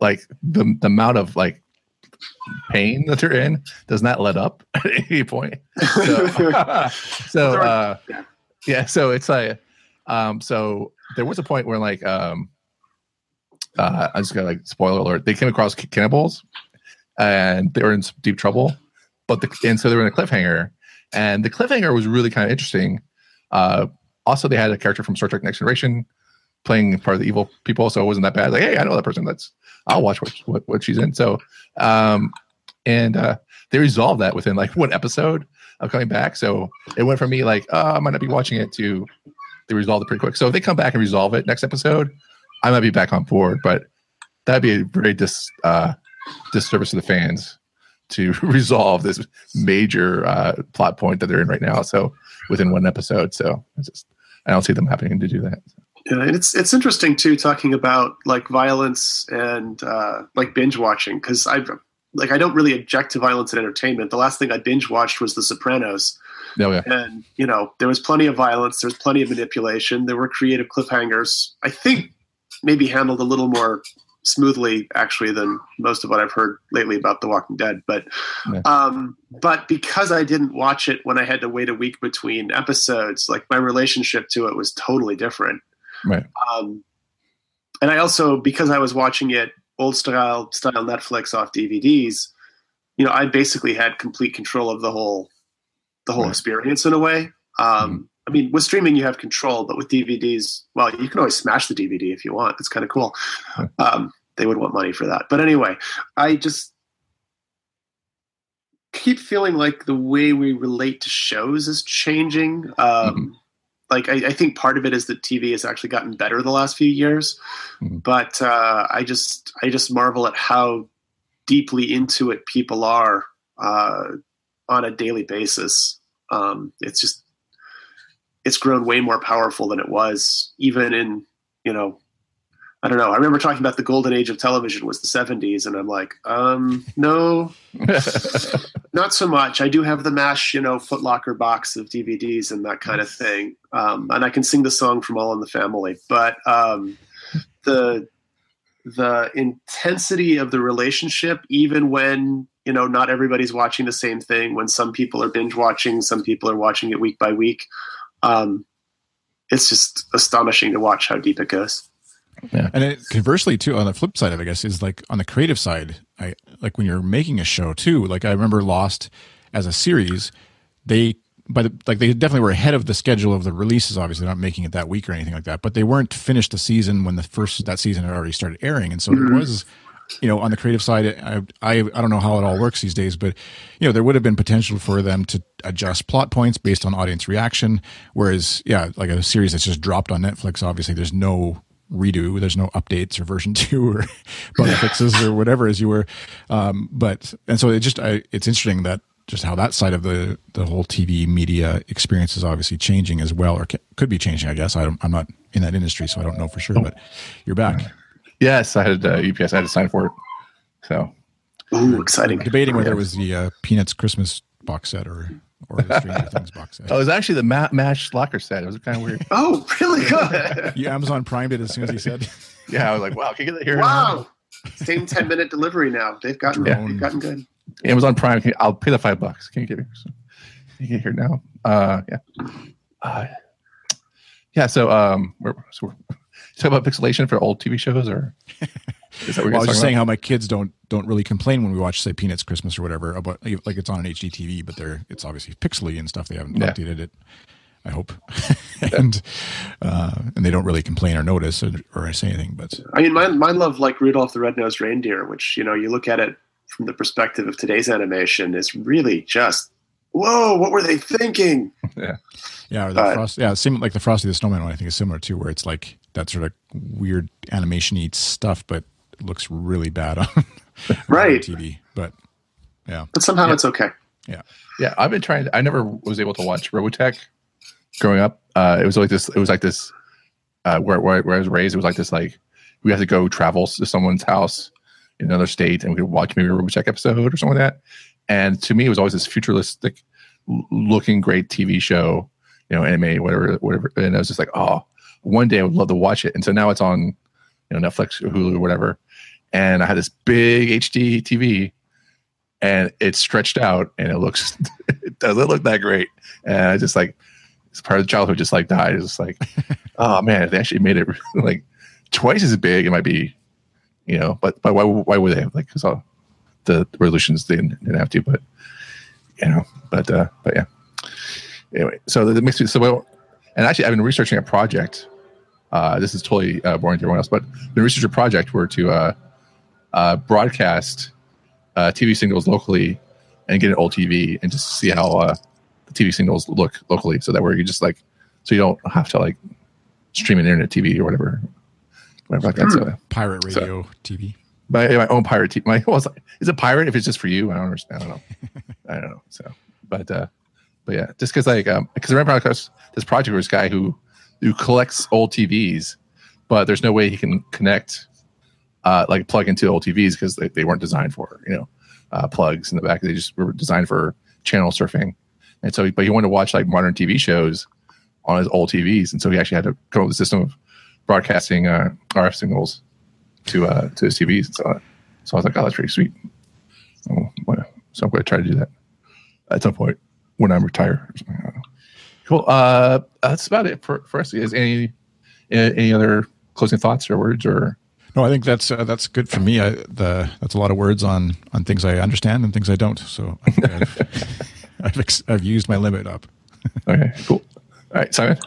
like the the amount of like pain that they're in does not let up [laughs] at any point. So, [laughs] so uh, yeah, so it's like um, so there was a point where like um, uh, I just got like spoiler alert. They came across cannibals and they were in some deep trouble. But the and so they were in a cliffhanger, and the cliffhanger was really kind of interesting. Uh, also, they had a character from Star Trek Next Generation playing part of the evil people, so it wasn't that bad. Like, hey, I know that person. That's I'll watch what what, what she's in. So, um, and uh, they resolved that within like one episode of coming back. So it went from me like, oh, I might not be watching it to they resolved it pretty quick. So if they come back and resolve it next episode, I might be back on board. But that'd be a very dis uh, disservice to the fans to [laughs] resolve this major uh, plot point that they're in right now. So within one episode, so I just I don't see them happening to do that. Yeah, and it's it's interesting too talking about like violence and uh, like binge watching because I like I don't really object to violence in entertainment. The last thing I binge watched was The Sopranos. Oh, yeah. And you know there was plenty of violence. There's plenty of manipulation. There were creative cliffhangers. I think maybe handled a little more smoothly actually than most of what I've heard lately about The Walking Dead. But yeah. um, but because I didn't watch it when I had to wait a week between episodes, like my relationship to it was totally different. Right. Um, and I also because I was watching it old style style Netflix off DVDs, you know, I basically had complete control of the whole the whole right. experience in a way. Um, mm-hmm. I mean, with streaming you have control, but with DVDs, well, you can always smash the DVD if you want. It's kind of cool. Um, they would want money for that. But anyway, I just keep feeling like the way we relate to shows is changing. Um, mm-hmm. Like I, I, think part of it is that TV has actually gotten better the last few years, mm-hmm. but uh, I just I just marvel at how deeply into it people are uh, on a daily basis. Um, it's just it's grown way more powerful than it was even in you know I don't know. I remember talking about the golden age of television was the 70s, and I'm like, um, no, [laughs] not so much. I do have the MASH, you know, Footlocker box of DVDs and that kind of thing, um, and I can sing the song from All in the Family. But um, the the intensity of the relationship, even when you know not everybody's watching the same thing, when some people are binge watching, some people are watching it week by week um, it's just astonishing to watch how deep it goes. Yeah. And it, conversely, too, on the flip side of it, I guess, is like on the creative side, I like when you're making a show too. Like I remember Lost as a series, they by the like they definitely were ahead of the schedule of the releases. Obviously, not making it that week or anything like that, but they weren't finished the season when the first that season had already started airing, and so mm-hmm. it was you know, on the creative side, I, I, I don't know how it all works these days, but you know, there would have been potential for them to adjust plot points based on audience reaction. Whereas, yeah, like a series that's just dropped on Netflix, obviously, there's no redo, there's no updates or version [laughs] two or bug fixes or whatever as you were. Um, but and so it just, I, it's interesting that just how that side of the the whole TV media experience is obviously changing as well, or could be changing. I guess I am not in that industry, so I don't know for sure. But you're back. Yes, I had uh, UPS. I had to sign for it. So, Ooh, exciting! Debating whether it was the uh, Peanuts Christmas box set or or the Stranger [laughs] Things box set. Oh, it was actually the Ma- Mash Locker set. It was kind of weird. [laughs] oh, really [laughs] good. you Amazon Primed it as soon as he said. yeah, I was like, wow, can you get that here? Wow, same ten minute delivery now. They've gotten yeah. they've gotten good. Amazon Prime. You, I'll pay the five bucks. Can you get me? Can you get here now? Uh, yeah. Uh, yeah. So um, we're, so we're talk about pixelation for old TV shows, or [laughs] Is that what Well, I was you're just saying talking how my kids don't don't really complain when we watch, say, Peanuts Christmas or whatever about like it's on an HD TV, but they're it's obviously pixely and stuff. They haven't Yeah. updated it. I hope, [laughs] and uh, and they don't really complain or notice or, or say anything. But I mean, mine, mine love like Rudolph the Red-Nosed Reindeer, which you know, you look at it from the perspective of today's animation, is really just whoa. What were they thinking? [laughs] yeah, or the But- frost, yeah, same like the Frosty the Snowman one. I think is similar too, where it's like that sort of weird animation y stuff, but looks really bad on, [laughs] on Right. TV. But yeah, But somehow Yeah. it's okay. Yeah, yeah. I've been trying. I never was able to watch Robotech growing up. Uh, it was like this. It was like this. Uh, where, where where I was raised, it was like this. Like we had to go travel to someone's house in another state, and we could watch maybe a Robotech episode or something like that. And to me, it was always this futuristic looking great TV show. You know, anime, whatever, whatever. And I was just like, oh, one day I would love to watch it. And so now it's on, you know, Netflix or Hulu or whatever. And I had this big HD TV, and it's stretched out, and it looks [laughs] it doesn't look that great. And I just like it's part of the childhood just like died. It's just like, [laughs] oh man, if they actually made it [laughs] like twice as big, it might be, you know. But but why why would they have like because the resolutions they didn't, didn't have to, but you know, but uh, but yeah. Anyway, so that makes me so well. And actually, I've been researching a project. Uh, this is totally uh, boring to everyone else, but the research a project where to uh, uh, broadcast uh, TV signals locally and get an old TV and just see how uh, the TV signals look locally, so that way you just like, so you don't have to like stream an internet TV or whatever, whatever like that. So, pirate So- radio TV. My my own pirate. My well, [laughs] like, is it pirate if it's just for you? I don't understand. I don't know. I don't know. So, but uh, but yeah, just because like um, because I remember this project was this guy who who collects old TVs, but there's no way he can connect uh like plug into old TVs because they, they weren't designed for you know uh, plugs in the back. They just were designed for channel surfing, and so but he wanted to watch like modern TV shows on his old TVs, and so he actually had to come up with a system of broadcasting uh, RF signals to uh to his TVs and so on. So I was like, oh, that's pretty sweet. Oh, so I'm going to try to do that at some point when I'm retired. or something. I don't know. Cool. Uh, that's about it for for us. Is any any other closing thoughts or words or No, I think that's uh, that's good for me. I, the that's a lot of words on on things I understand and things I don't. So I think I've [laughs] I've, ex- I've used my limit up. okay, cool. All right, Simon.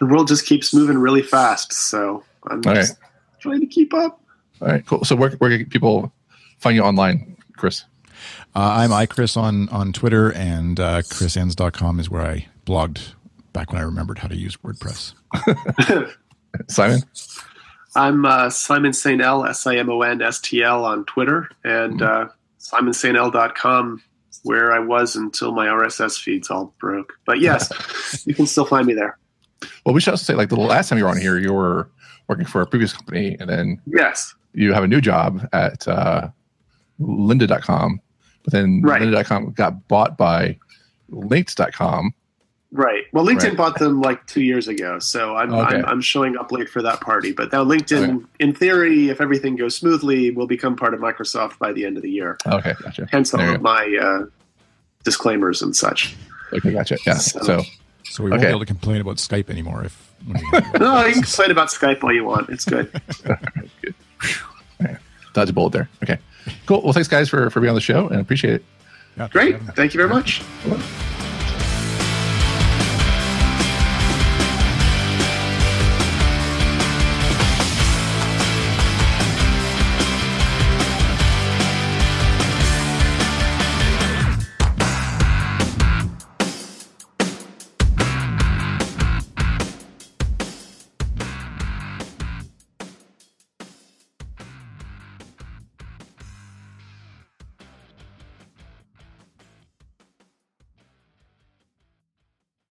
The world just keeps moving really fast, so I'm All just trying to keep up. All right, cool. So where where can people find you online, Chris? Uh, I'm iChris on on Twitter and uh, chrisenns.com is where I blogged back when I remembered how to use WordPress. [laughs] Simon. I'm uh, Simon St. L, S I M O N S T L on Twitter, and uh, simonstl.com, where I was until my RSS feeds all broke. But yes, [laughs] you can still find me there. Well, we should also say like the last time you were on here, you were working for a previous company, and then Yes. you have a new job at uh, lynda.com, but then Right. lynda.com got bought by linked.com. Right. Well, LinkedIn Right. bought them like two years ago, so I'm, Okay. I'm I'm showing up late for that party. But now LinkedIn, in theory, if everything goes smoothly, will become part of Microsoft by the end of the year. Okay, gotcha. Hence all of my uh, disclaimers and such. Okay, gotcha. Yeah. So- So, So we won't Okay. be able to complain about Skype anymore if when we [laughs] No, you can complain about Skype all you want. It's good. [laughs] dodge a bullet there. Okay, cool. Well, thanks guys for for being on the show, and appreciate it. Yeah, Great. Thank you very much.